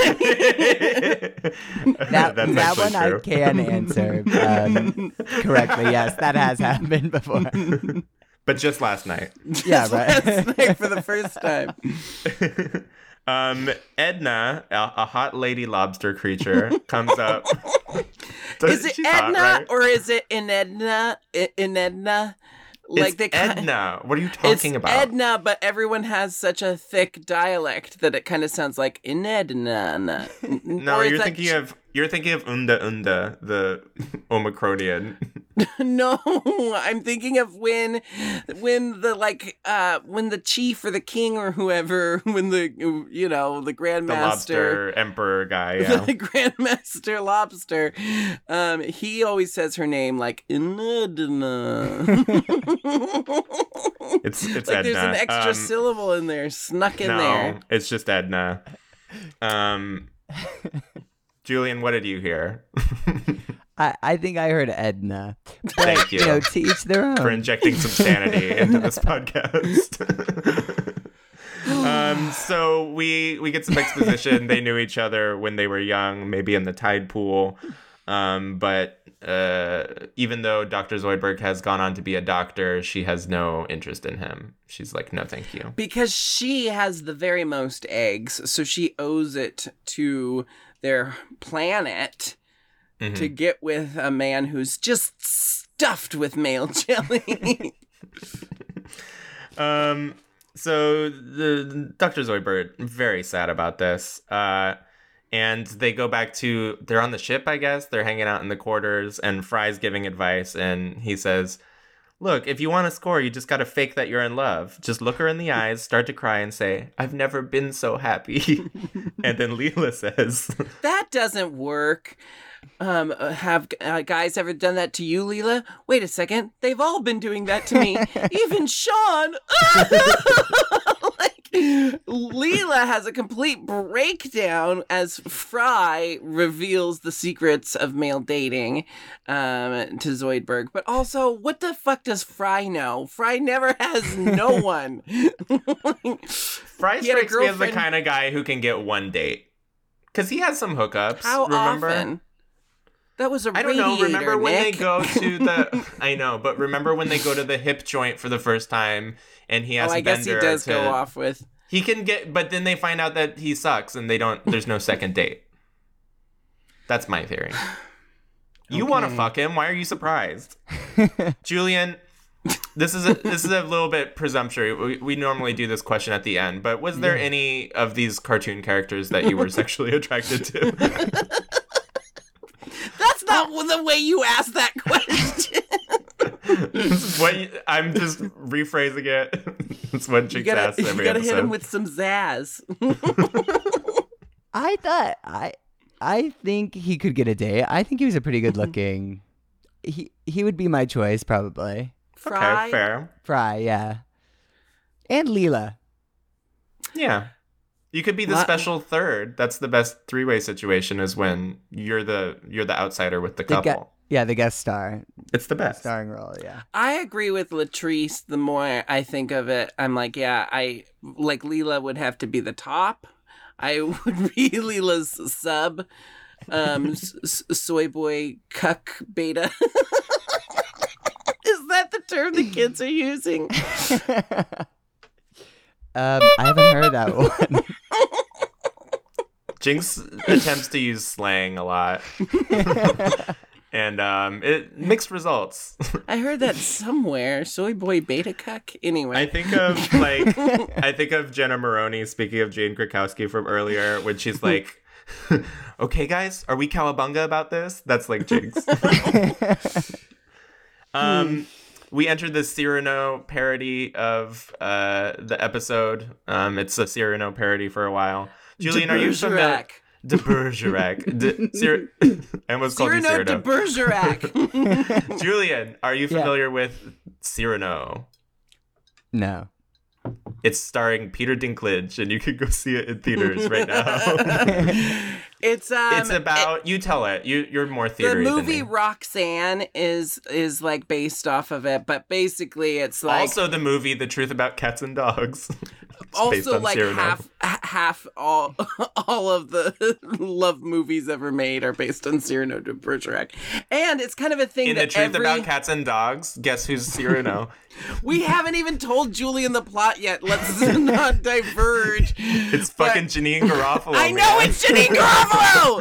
That, that actually one I can answer um, correctly. Yes, that has happened before. But just last night. Yeah, Last right. night for the first time um, Edna, a, a hot lady lobster creature, comes up. is it She's hot, edna right? or is it in edna in edna like it's they ki- Edna. What are you It's talking about? Edna, but everyone has such a thick dialect that it kind of sounds like in Edna. No, you're thinking j- of you're thinking of Unda Unda, the Omicronian. No, I'm thinking of when, when the like, uh, when the chief or the king or whoever, when the you know the the grandmaster. lobster emperor guy. Yeah. The Grandmaster Lobster, um, he always says her name like Edna. It's it's like Edna. there's an extra Um, syllable in there, snuck in no, there. it's just Edna. Um, Julian, what did you hear? I, I think I heard Edna. But, Thank you. You know, to each their own. for injecting some sanity into this podcast. um, so we we get some exposition. They knew each other when they were young, maybe in the tide pool. Um, but uh, even though Dr. Zoidberg has gone on to be a doctor, she has no interest in him. She's like, no, thank you. because she has the very most eggs, so she owes it to their planet Mhm. to get with a man who's just stuffed with male jelly. Um, so the Dr. Zoidberg very sad about this. Uh, and they go back to they're on the ship, I guess. They're hanging out in the quarters, and Fry's giving advice, and he says, "Look, if you want to score, you just got to fake that you're in love. Just look her in the eyes, start to cry, and say, "I've never been so happy." and then Leela says, that doesn't work. Um, uh, have uh, guys ever done that to you, Leela? Wait a second, they've all been doing that to me, even Sean. Like Leela has a complete breakdown as Fry reveals the secrets of male dating um, to Zoidberg. But also, what the fuck does Fry know? Fry never has no one. Fry He had a strikes me as the kind of guy who can get one date. Because he has some hookups. How remember? often? That was a I don't know. Remember when they go to the? I know, but remember when they go to the hip joint for the first time, and he has Oh, I guess he does to, go off with. He can get, but then they find out that he sucks, and they don't. There's no second date. That's my theory. You want to fuck him? Why are you surprised, Julian? This is a, this is a little bit presumptuous. We, we normally do this question at the end, but was there any of these cartoon characters that you were sexually attracted to? That's not the way you asked that question. What you- I'm just rephrasing it. It's what you chicks gotta, ask you gotta episode. hit him with some zazz. I thought I I think he could get a date. I think he was a pretty good mm-hmm. looking. he he would be my choice probably. Fry. Okay, fair. Fry, yeah. And Leela. Yeah. You could be the Lot- special third. That's the best three-way situation is when you're the you're the outsider with the The couple. gu- yeah, the guest star, it's the best. starring role. Yeah. I agree with Latrice. The more I think of it, I'm like, yeah, I like Leela would have to be the top. I would be Leela's sub. Um, s- s- soy boy cuck beta. Is that the term the kids are using? Um, I haven't heard that one. Jinkx attempts to use slang a lot. and um it mixed results. I heard that somewhere. Soy boy beta cuck. Anyway, I think of like I think of Jenna Maroney speaking of Jane Krakowski from earlier when she's like Okay guys, are we cowabunga about this? That's like Jinkx. um we entered the Cyrano parody of uh the episode. Um it's a Cyrano parody for a while. Julian, are you familiar? Bergerac. De Bergerac. De, Cyr- I almost called you Cyrano de Bergerac. Julian, are you Yeah. familiar with Cyrano? no. It's starring Peter Dinklage, and you can go see it in theaters right now. It's um. it's about you tell it. You you're more the theater. movie Roxanne is is like based off of it, but basically it's like also, the movie The Truth About Cats and Dogs. Also like Cyrano. half half all all of the love movies ever made are based on Cyrano de Bergerac, and it's kind of a thing In The Truth every About Cats and Dogs, guess who's Cyrano? we haven't even told Julian the plot yet. Let's not diverge. It's But- fucking Janeane Garofalo. I know man. it's Janeane Garofalo,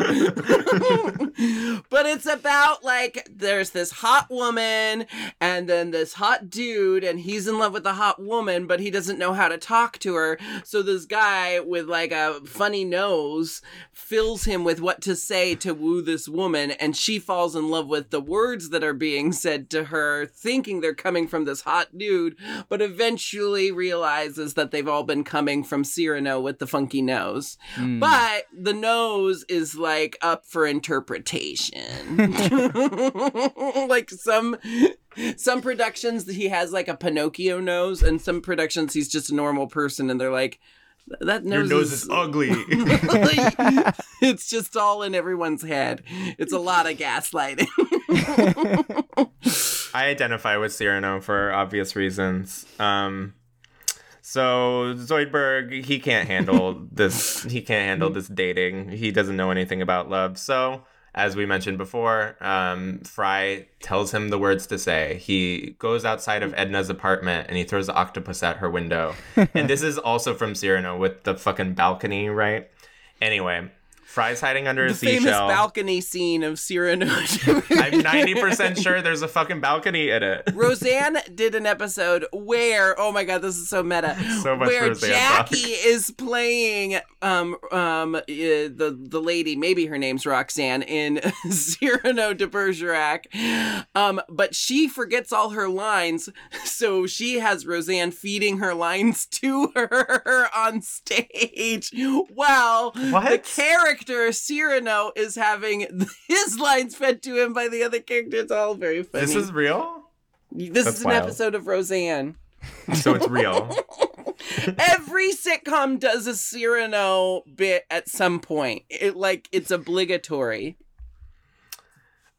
but it's about like there's this hot woman and then this hot dude, and he's in love with the hot woman, but he doesn't know how to talk to her. So this guy with like a funny nose fills him with what to say to woo this woman, and she falls in love with the words that are being said to her, thinking they're coming from this hot dude, but eventually realizes that they've all been coming from Cyrano with the funky nose. Mm. But the nose is like up for interpretation. like some some productions he has like a Pinocchio nose, and some productions he's just a normal person, and they're like, that Your nose, nose is ugly. Like, it's just all in everyone's head. It's a lot of gaslighting. I identify with Cyrano for obvious reasons. Um, so Zoidberg, he can't handle this. He can't handle this dating. He doesn't know anything about love. So, as we mentioned before, um, Fry tells him the words to say. He goes outside of Edna's apartment and he throws the octopus at her window. and this is also from Cyrano with the fucking balcony, right? Anyway, Fry's hiding under a the famous balcony scene of Cyrano. I'm 90% sure there's a fucking balcony in it. Roseanne did an episode where, oh my god, this is so meta. So much where Roseanne Jackie talk. is playing um um uh, the the lady, maybe her name's Roxanne in Cyrano de Bergerac, um, but she forgets all her lines, so she has Roseanne feeding her lines to her on stage, while the What? Character Cyrano is having his lines fed to him by the other character. It's all very funny. This is real? This That's is an wild. episode of Roseanne. So it's real. Every sitcom does a Cyrano bit at some point. It like it's obligatory.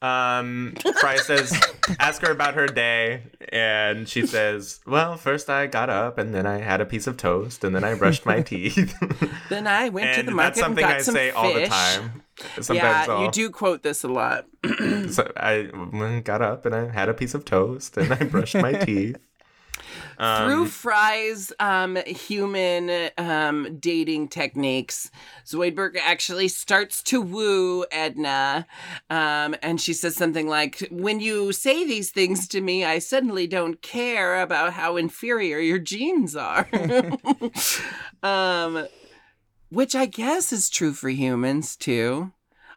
Um, Fry says, ask her about her day, and she says, "Well, first I got up, and then I had a piece of toast, and then I brushed my teeth." Then I went to the market that's something and got I some say fish. all the time. Sometimes yeah, I'll, you do quote this a lot. So I got up and I had a piece of toast and I brushed my teeth. Through Fry's um, human um, dating techniques, Zoidberg actually starts to woo Edna. Um, and she says something like, When you say these things to me, I suddenly don't care about how inferior your genes are. um, which I guess is true for humans too.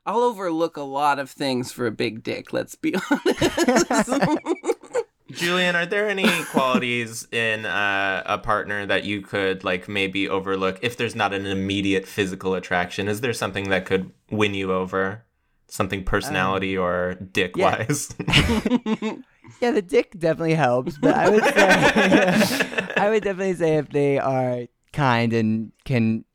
I'll overlook a lot of things for a big dick, let's be honest. Julian, are there any qualities in uh, a partner that you could like maybe overlook if there's not an immediate physical attraction? Is there something that could win you over? Something personality or dick wise? Yeah, the dick definitely helps, but I would say I would definitely say if they are kind and can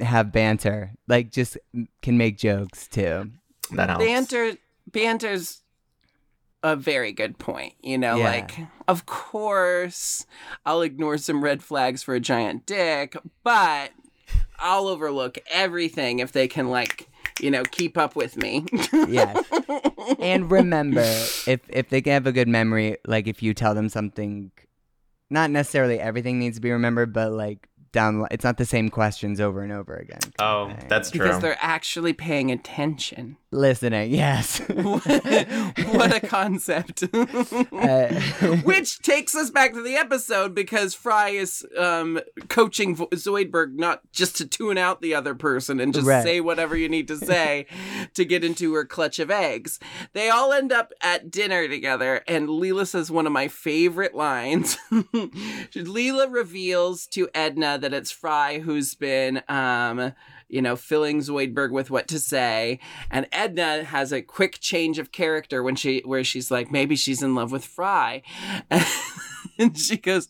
have banter, like just can make jokes too. that helps. banter banter's a very good point you know Yeah. like of course i'll ignore some red flags for a giant dick but i'll overlook everything if they can like you know keep up with me Yes. and remember, if if they can have a good memory, like if you tell them something, not necessarily everything needs to be remembered, but like down, it's not the same questions over and over again. Oh, of that's true. because they're actually paying attention listening. Yes. what a concept Uh, Which takes us back to the episode because Fry is um, coaching Vo- Zoidberg not just to tune out the other person and just Right. say whatever you need to say to get into her clutch of eggs. They all end up at dinner together, and Leela says one of my favorite lines. Leela reveals to Edna that it's Fry who's been. Um, you know, filling Zoidberg with what to say. And Edna has a quick change of character when she, where she's like, maybe she's in love with Fry. And she goes,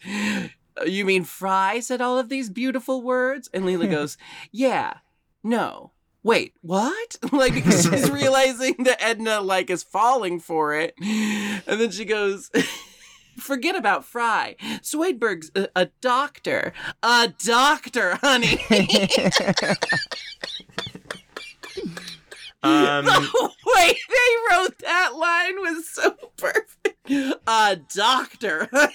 You mean Fry said all of these beautiful words? And Leela goes, Yeah, no. Wait, what? like because she's realizing that Edna like is falling for it. And then she goes, Forget about Fry. Zoidberg's a, a doctor. A doctor, honey. um, the way they wrote that line was so perfect. A doctor.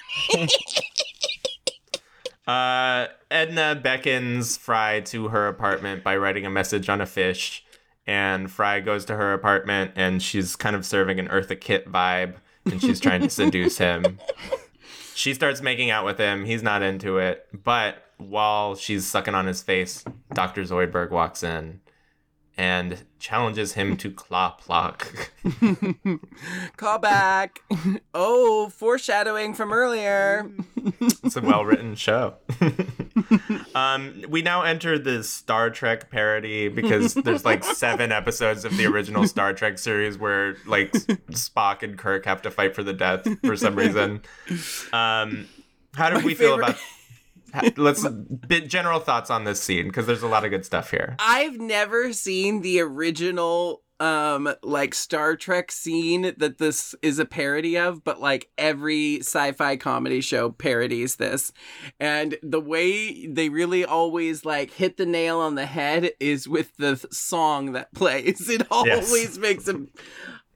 Uh, Edna beckons Fry to her apartment by writing a message on a fish, and Fry goes to her apartment and she's kind of serving an Eartha Kitt vibe, and she's trying to seduce him. She starts making out with him. He's not into it, but while she's sucking on his face, Dr. Zoidberg walks in and challenges him to claw pluck. Call back. Oh, foreshadowing from earlier. it's a well written show. um, we now enter the Star Trek parody because there's like seven episodes of the original Star Trek series where like Spock and Kirk have to fight for the death for some reason. Um, how did My we feel about? Let's bit general thoughts on this scene because there's a lot of good stuff here. I've never seen the original um like Star Trek scene that this is a parody of, but like every sci-fi comedy show parodies this. And the way they really always like hit the nail on the head is with the th- song that plays. It always makes a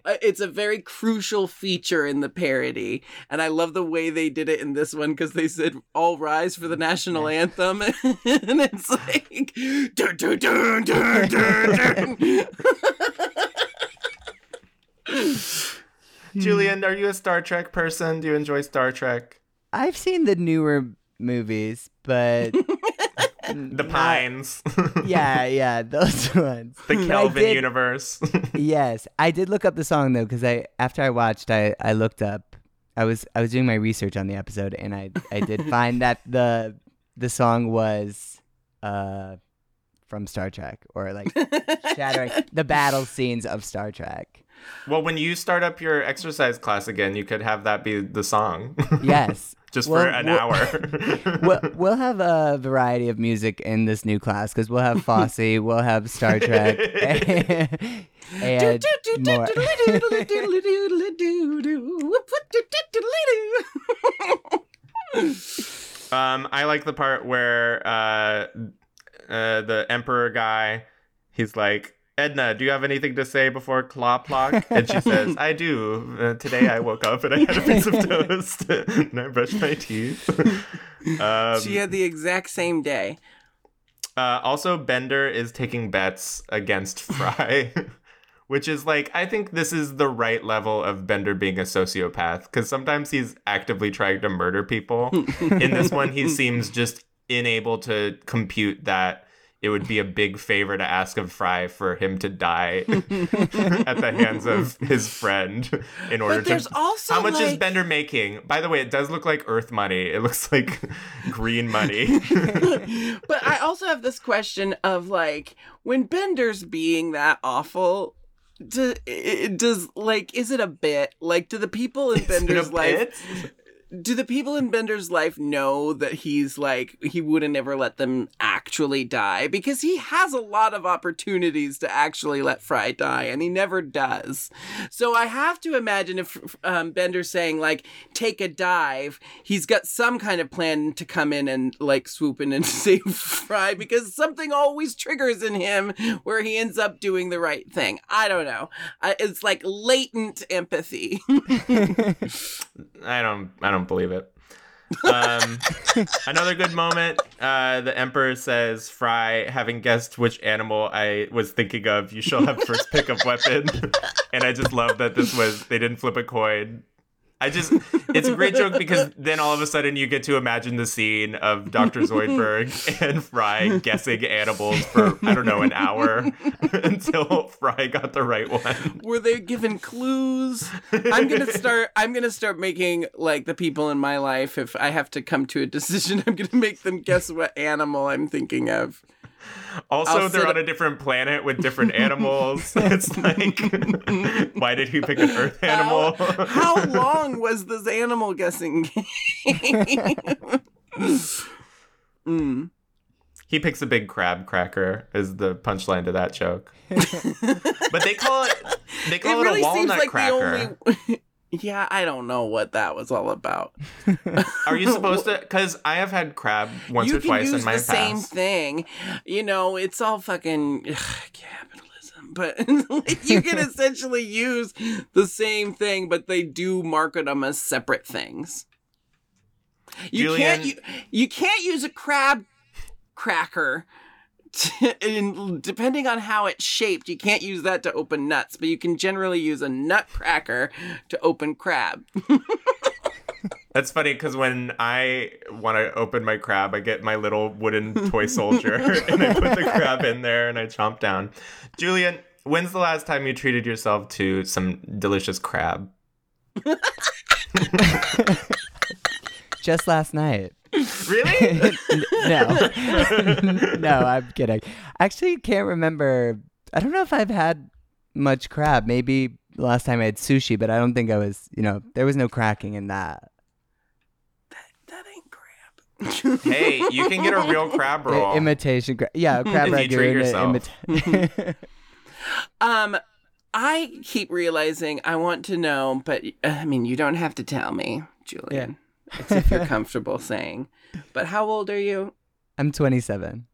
Uh, it's a very crucial feature in the parody and i love the way they did it in this one because they said all rise for the mm, national anthem and it's like dun, dun, dun, dun, dun, dun. Julian, are you a Star Trek person? Do you enjoy Star Trek? I've seen the newer movies, but The Pines, Yeah, yeah, those ones. the Kelvin did- universe. yes, I did look up the song though, because I after I watched, I I looked up. I was I was doing my research on the episode, and I I did find that the the song was uh from Star Trek or like shattering the battle scenes of Star Trek. Well, when you start up your exercise class again, you could have that be the song. Yes. Just Well, for an well- hour. we'll, we'll have a variety of music in this new class because we'll have Fosse, we'll have Star Trek, and more. Um, I like the part where uh, uh, the emperor guy, he's like, Edna, do you have anything to say before claw clock? And she says, I do. Uh, today I woke up and I had a piece of toast and I brushed my teeth. um, she had the exact same day. uh, also, Bender is taking bets against Fry, which is like, I think this is the right level of Bender being a sociopath because sometimes he's actively trying to murder people. In this one, he seems just unable to compute that it would be a big favor to ask of Fry for him to die at the hands of his friend in order But there's to. also How much is Bender making? By the way, it does look like Earth money. It looks like green money. but I also have this question of like when Bender's being that awful. Do, does like is it a bit like do the people in Bender's life? Do the people in Bender's life know that he's like he wouldn't ever let them actually die because he has a lot of opportunities to actually let Fry die and he never does. So I have to imagine if um, Bender's saying like take a dive, he's got some kind of plan to come in and like swoop in and save Fry because something always triggers in him where he ends up doing the right thing. I don't know. I, it's like latent empathy. I don't I don't believe it. Um, another good moment. Uh, the Emperor says, "Fry, having guessed which animal I was thinking of, you shall have first pick of weapon." and I just love that this was they didn't flip a coin. I just it's a great joke because then all of a sudden you get to imagine the scene of Dr. Zoidberg and Fry guessing animals for I don't know an hour until Fry got the right one. were they given clues i'm gonna start i'm gonna start making like the people in my life if i have to come to a decision i'm gonna make them guess what animal i'm thinking of Also, I'll they're on a different planet with different animals. it's like, why did he pick an Earth animal? how, how long was this animal guessing game mm. he picks a big crab cracker. Is the punchline to that joke? but they call it they call it it, really a seems walnut like cracker. the only yeah i don't know what that was all about Are you supposed to? Because I have had crab once you or twice in my the past. same thing. You know, it's all fucking ugh, capitalism, but you can essentially use the same thing, but they do market them as separate things. You can't you, you can't use a crab cracker. To, and depending on how it's shaped, you can't use that to open nuts, but you can generally use a nutcracker to open crab. That's funny because when I want to open my crab, I get my little wooden toy soldier and I put the crab in there and I chomp down. Julian, when's the last time you treated yourself to some delicious crab? Just last night. Really? no, no, I'm kidding. Actually, can't remember. I don't know if I've had much crab. Maybe last time I had sushi, but I don't think I was. You know, there was no cracking in that. That ain't crab. hey, you can get a real crab I- roll. imitation crab. Yeah, crab If you treat yourself. Imita- Um, I keep realizing I want to know, but uh, I mean, you don't have to tell me, Julian. It's if you're comfortable saying. But how old are you? I'm 27.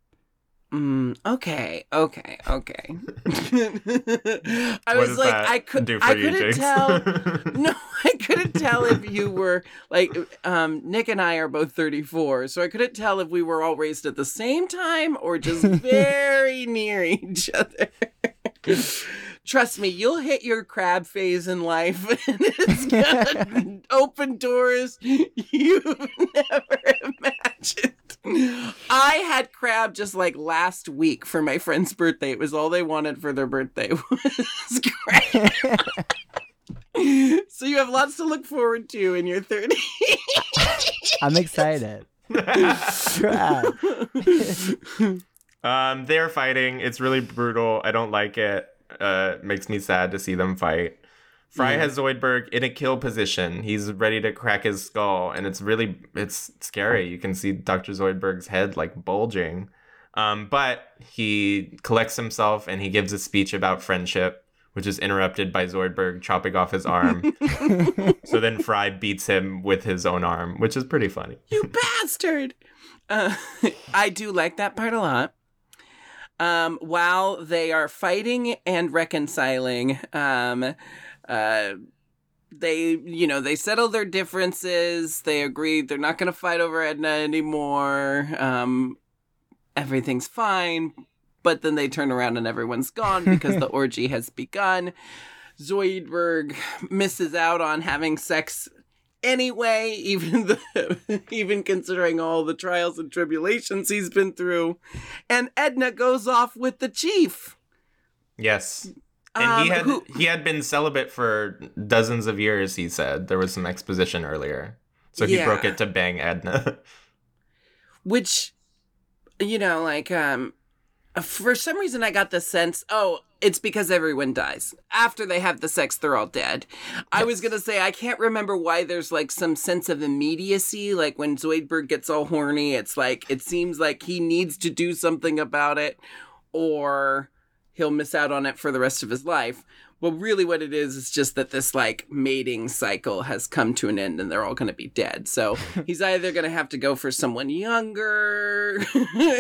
Mm, okay, okay, okay. I What was like, I could, do for I you, couldn't Jinkx? tell. no, I couldn't tell if you were like, um, Nick and I are both 34, so I couldn't tell if we were all raised at the same time or just very near each other. Trust me, you'll hit your crab phase in life, and it's gonna open doors you've never imagined. I had crab just like last week for my friend's birthday. It was all they wanted for their birthday was crab. so you have lots to look forward to in your 30s. I'm excited. crab. Um, they're fighting. It's really brutal. I don't like it. Uh, makes me sad to see them fight. Fry has Zoidberg in a kill position. He's ready to crack his skull, and it's really it's scary. You can see Dr. Zoidberg's head like bulging. Um, but he collects himself and he gives a speech about friendship, which is interrupted by Zoidberg chopping off his arm. so then Fry beats him with his own arm, which is pretty funny. you bastard. Uh, I do like that part a lot. Um, while they are fighting and reconciling, um, uh, they, you know, they settle their differences. They agree they're not going to fight over Edna anymore. Um, everything's fine. But then they turn around and everyone's gone because the orgy has begun. Zoidberg misses out on having sex anyway, even the, even considering all the trials and tribulations he's been through. And Edna goes off with the chief. Yes. And he Um, had who- he had been celibate for dozens of years, he said. There was some exposition earlier. So he Yeah. broke it to bang Edna. which you know like um for some reason i got the sense oh it's because everyone dies. After they have the sex they're all dead. I was gonna say i can't remember why there's like some sense of immediacy. Like when zoidberg gets all horny it's like it seems like he needs to do something about it or he'll miss out on it for the rest of his life well really what it is is just that this like mating cycle has come to an end and they're all going to be dead so he's either going to have to go for someone younger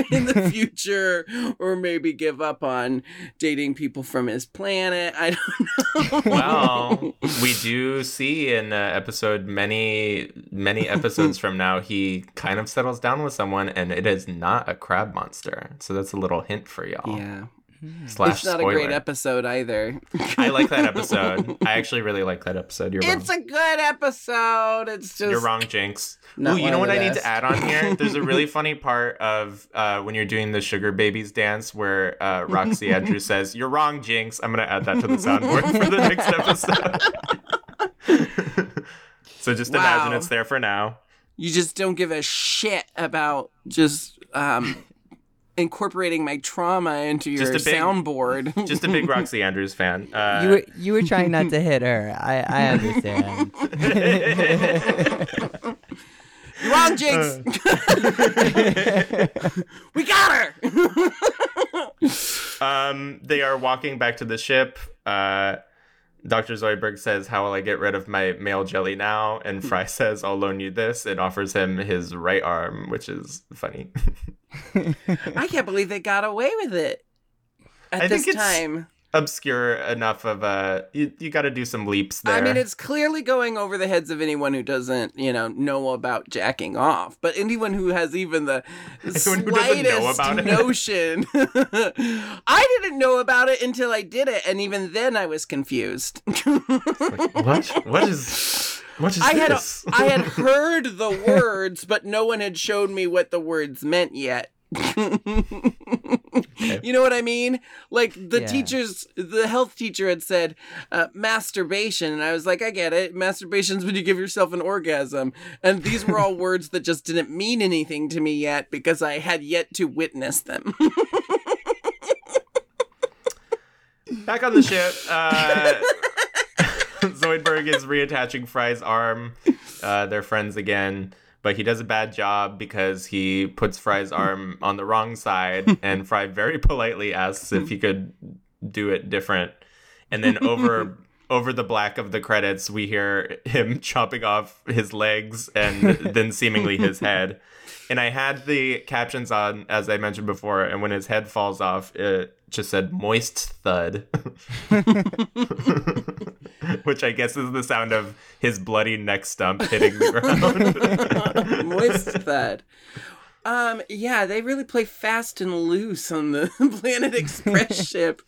in the future or maybe give up on dating people from his planet i don't know well, we do see in uh, episode many many episodes from now he kind of settles down with someone and it is not a crab monster. So that's a little hint for y'all. yeah Slash it's not spoiler. a great episode either I like that episode. I actually really like that episode. You're it's wrong. a good episode it's just You're wrong, Jinkx. Not Ooh, you know what the I need to add on here? There's a really funny part of uh, when you're doing the Sugar Babies dance where uh, Roxxxy andrew says, You're wrong, Jinkx. I'm going to add that to the soundboard for the next episode. so just imagine it's there for now. you just don't give a shit about just um incorporating my trauma into your Just a big- soundboard. Just a big Roxxxy Andrews fan. Uh, You were you were trying not to hit her. I I understand. You wrong, Jinkx. we got her. um, they are walking back to the ship. Uh, Dr. Zoidberg says, How will I get rid of my male jelly now? Hmm. And Fry says, I'll loan you this and offers him his right arm, which is funny. I can't believe they got away with it at I this time. Obscure enough of a. You, you got to do some leaps there. I mean, it's clearly going over the heads of anyone who doesn't, you know, know about jacking off. But anyone who has even the Anyone slightest notion, I didn't know about it until I did it, and even then I was confused. what? What is. What is I had? I had heard the words, but no one had shown me what the words meant yet. You know what I mean? Like the Yeah. teachers, the health teacher had said uh, masturbation, and I was like, I get it. Masturbation's when you give yourself an orgasm, and these were all words that just didn't mean anything to me yet because I had yet to witness them. Back on the ship, uh, Zoidberg is reattaching Fry's arm. Uh, they're friends again, but he does a bad job because he puts Fry's arm on the wrong side, and Fry very politely asks if he could do it different. And then over over the black of the credits, we hear him chopping off his legs and then seemingly his head. And I had the captions on, as I mentioned before, and when his head falls off, it just said moist thud. Which I guess is the sound of his bloody neck stump hitting the ground. Moist thud. Um, yeah, they really play fast and loose on the Planet Express ship.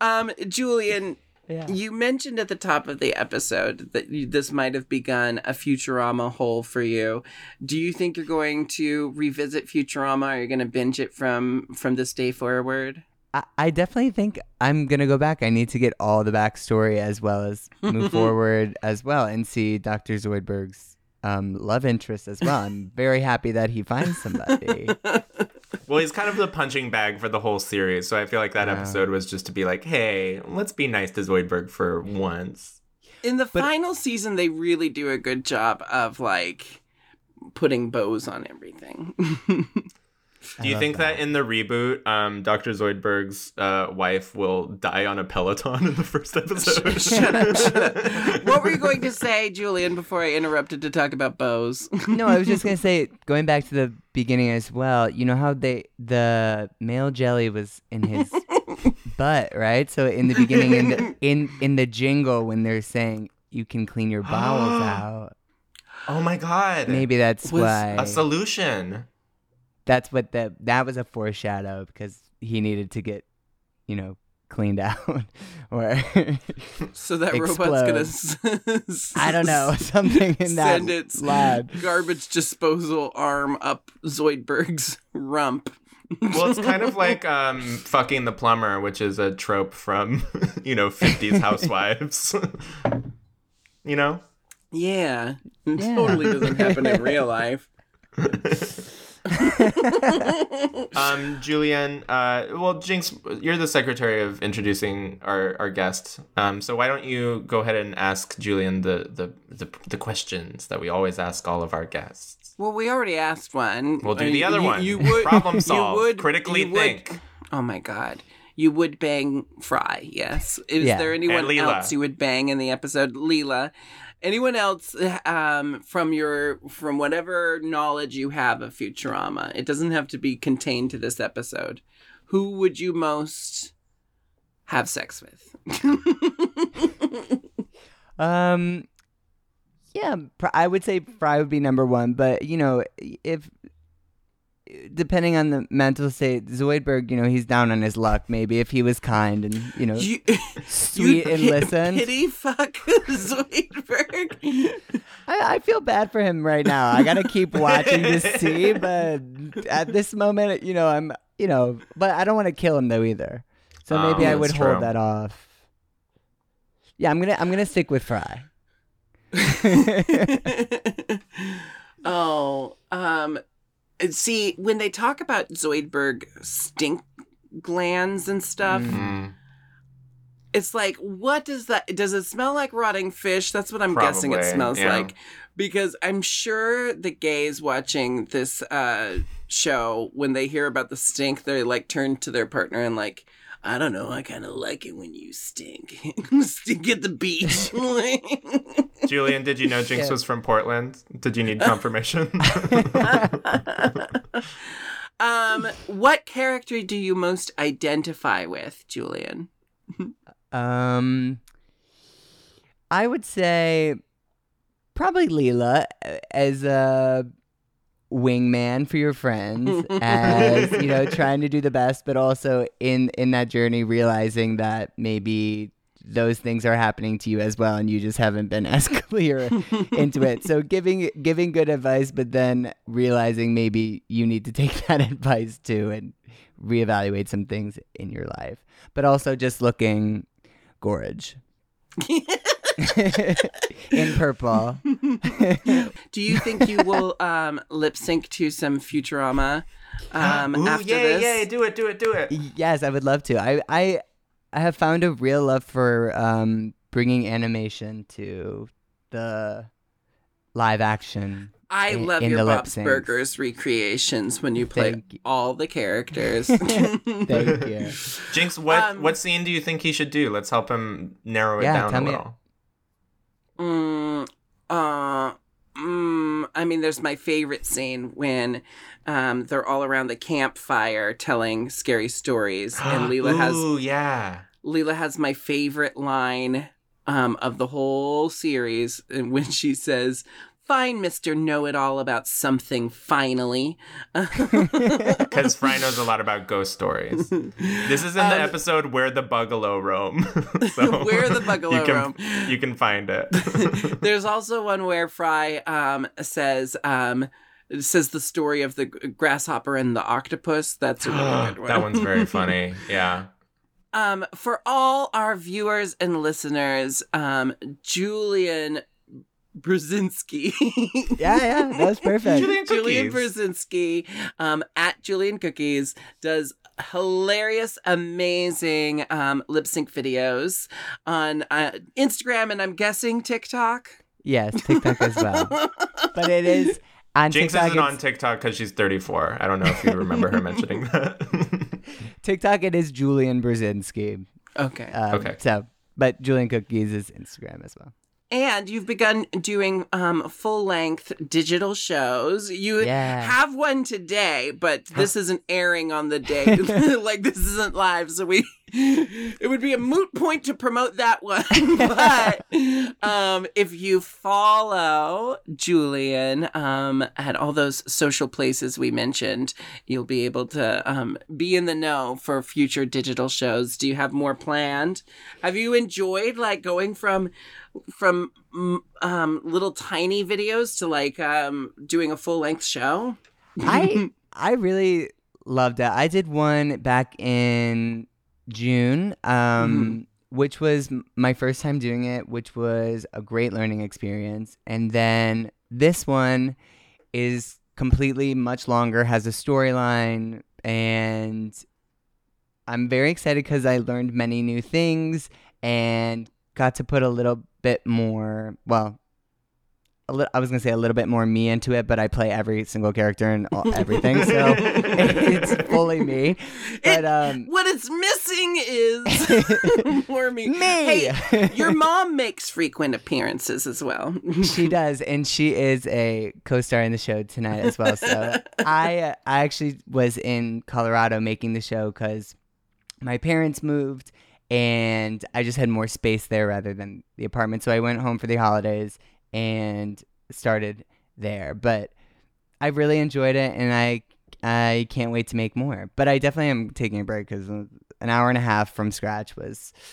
Um, Julian, Yeah. you mentioned at the top of the episode that you, this might have begun a Futurama hole for you. Do you think you're going to revisit Futurama? Are you going to binge it from from this day forward? I, I definitely think I'm gonna go back. I need to get all the backstory as well as move forward as well and see Dr. Zoidberg's um, love interest as well. I'm very happy that he finds somebody. Well, he's kind of the punching bag for the whole series, so I feel like that episode was just to be like, "Hey, let's be nice to Zoidberg for once." In the final season, they really do a good job of like putting bows on everything. Do you think that in the reboot, um, Dr. Zoidberg's uh, wife will die on a Peloton in the first episode? shut up, shut up. What were you going to say, Julian, before I interrupted to talk about bows? no, I was just gonna say, going back to the beginning as well. You know how they the male jelly was in his butt, right? So in the beginning, in the in in the jingle, when they're saying you can clean your bowels out, oh my god! maybe that's Was why. a solution. That's what the that was a foreshadow because he needed to get, you know, cleaned out, or so that robot's gonna. s- I don't know something in that Send its lab. garbage disposal arm up Zoidberg's rump. Well, it's kind of like um, fucking the plumber, which is a trope from you know 50s housewives. you know. Yeah, Yeah. totally doesn't happen in real life. Um, Julian, uh, well, Jinkx, you're the secretary of introducing our, our guest. Um, so why don't you go ahead and ask Julian the, the, the, the questions that we always ask all of our guests? Well, we already asked one. We'll do I the other you- one. You would Problem solve. You would, Critically you would- think. Oh my god. You would bang Fry, yes. Is Yeah. there anyone else you would bang in the episode? Leela. Anyone else um, from your from whatever knowledge you have of Futurama? It doesn't have to be contained to this episode. Who would you most have sex with? Um, yeah, I would say Fry would be number one, but you know, if depending on the mental state, Zoidberg, you know, he's down on his luck. Maybe if he was kind and you know you, sweet you and pi- listen. Pity fuck Zoidberg. I, I feel bad for him right now. I gotta keep watching to see, but at this moment, you know, I'm, you know, but I don't want to kill him though either. So Oh, maybe I would that's hold true. that off. Yeah, I'm gonna, I'm gonna stick with Fry. oh, um, see, when they talk about Zoidberg stink glands and stuff, Mm, it's like, what does that? Does it smell like rotting fish? That's what I'm guessing it smells yeah. like, because I'm sure the gays watching this uh show, when they hear about the stink, they like turn to their partner and like. I don't know. I kind of like it when you stink. stink at the beach. Julian, did you know Jinkx Yeah. was from Portland? Did you need confirmation? um, what character do you most identify with, Julian? Um, I would say probably Leela as a wingman for your friends, as you know, trying to do the best, but also in in that journey realizing that maybe those things are happening to you as well, and you just haven't been as clear into it. So giving giving good advice, but then realizing maybe you need to take that advice too and reevaluate some things in your life, but also just looking gorge. in purple. Do you think you will um, lip sync to some Futurama um, Ooh, after yay, this? yay, do it, do it, do it. yes, I would love to. I I I have found a real love for um bringing animation to the live action. I in- love in your the lip Bob's syncs. Burgers recreations when you play Thank you. all the characters. Thank you. Jinkx, what Um, what scene do you think he should do? Let's help him narrow it Yeah, down tell a me- little. Mm, uh, mm, I mean, there's my favorite scene when um, they're all around the campfire telling scary stories, and Leela has Ooh, yeah. Leela has my favorite line um, of the whole series, and when she says. Fine, Mr. Know It All about something, finally. Because Fry knows a lot about ghost stories. This is in the Um, episode where the Buggalo roam. so Where the Buggalo you can, roam. You can find it. There's also one where Fry um, says um, says the story of the grasshopper and the octopus. That's a really good one. that one's very funny. Yeah. Um, for all our viewers and listeners, um, Julian Burzynski. Yeah, yeah, that was perfect. Julian Julian Burzynski um, at Julian Cookies does hilarious, amazing um, lip sync videos on uh, Instagram and I'm guessing TikTok. Yes, TikTok as well. But it is on Jinkx TikTok. isn't on TikTok because she's 34. I don't know if you remember her mentioning that. TikTok, it is Julian Burzynski. Okay. Um, Okay. So, but Julian Cookies is Instagram as well. And you've begun doing um, full length digital shows. You Yeah. have one today, but this isn't airing on the day. like this isn't live, so we it would be a moot point to promote that one. but um, if you follow Julian um, at all those social places we mentioned, you'll be able to um, be in the know for future digital shows. Do you have more planned? Have you enjoyed like going from from um, little tiny videos to like um, doing a full length show? I I really loved it. I did one back in June, um, which was my first time doing it, which was a great learning experience. And then this one is completely much longer, has a storyline, and I'm very excited because I learned many new things and got to put a little bit more, well, li- I was gonna say a little bit more me into it, but I play every single character and all, everything, so it's fully me. But um, What it's missing is more me. Me! Hey, your mom makes frequent appearances as well. she does, and she is a co-star in the show tonight as well. So I I actually was in Colorado making the show because my parents moved, and I just had more space there rather than the apartment. So I went home for the holidays and started there. But I really enjoyed it, and I I can't wait to make more. But I definitely am taking a break because an hour and a half from scratch was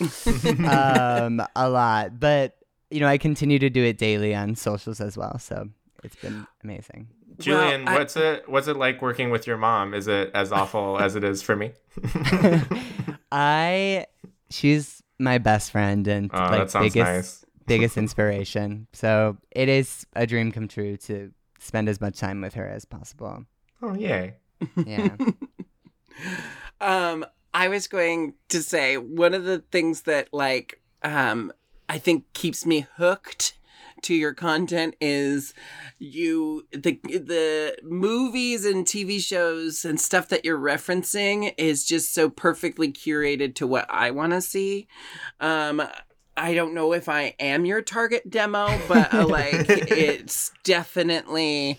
um, a lot. But you know, I continue to do it daily on socials as well. So it's been amazing. Julian, I- what's it what's it like working with your mom? Is it as awful as it is for me? I she's my best friend and Oh, like that sounds biggest nice. Biggest inspiration. So it is a dream come true to spend as much time with her as possible. Oh yay. Yeah. um, I was going to say one of the things that like um I think keeps me hooked to your content is you the the movies and TV shows and stuff that you're referencing is just so perfectly curated to what I want to see. Um I don't know if I am your target demo, but uh, like it's definitely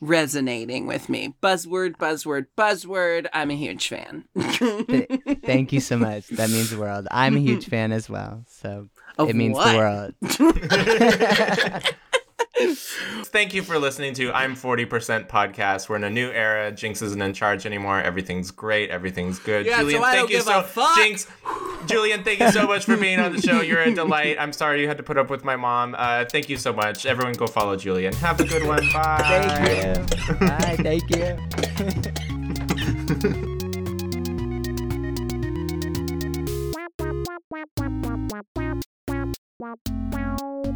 resonating with me. Buzzword, buzzword, buzzword. I'm a huge fan. Th- thank you so much. That means the world. I'm a huge fan as well. So Of it means what? the world. Thank you for listening to I'm 40% podcast. We're in a new era. Jinkx isn't in charge anymore. Everything's great. Everything's good. Yeah, so Julian, I thank don't you give so a fuck. Jinkx, Julian, thank you so much for being on the show. You're a delight. I'm sorry you had to put up with my mom. Uh, thank you so much. Everyone go follow Julian. Have a good one. Bye. Thank you. Bye. Thank you.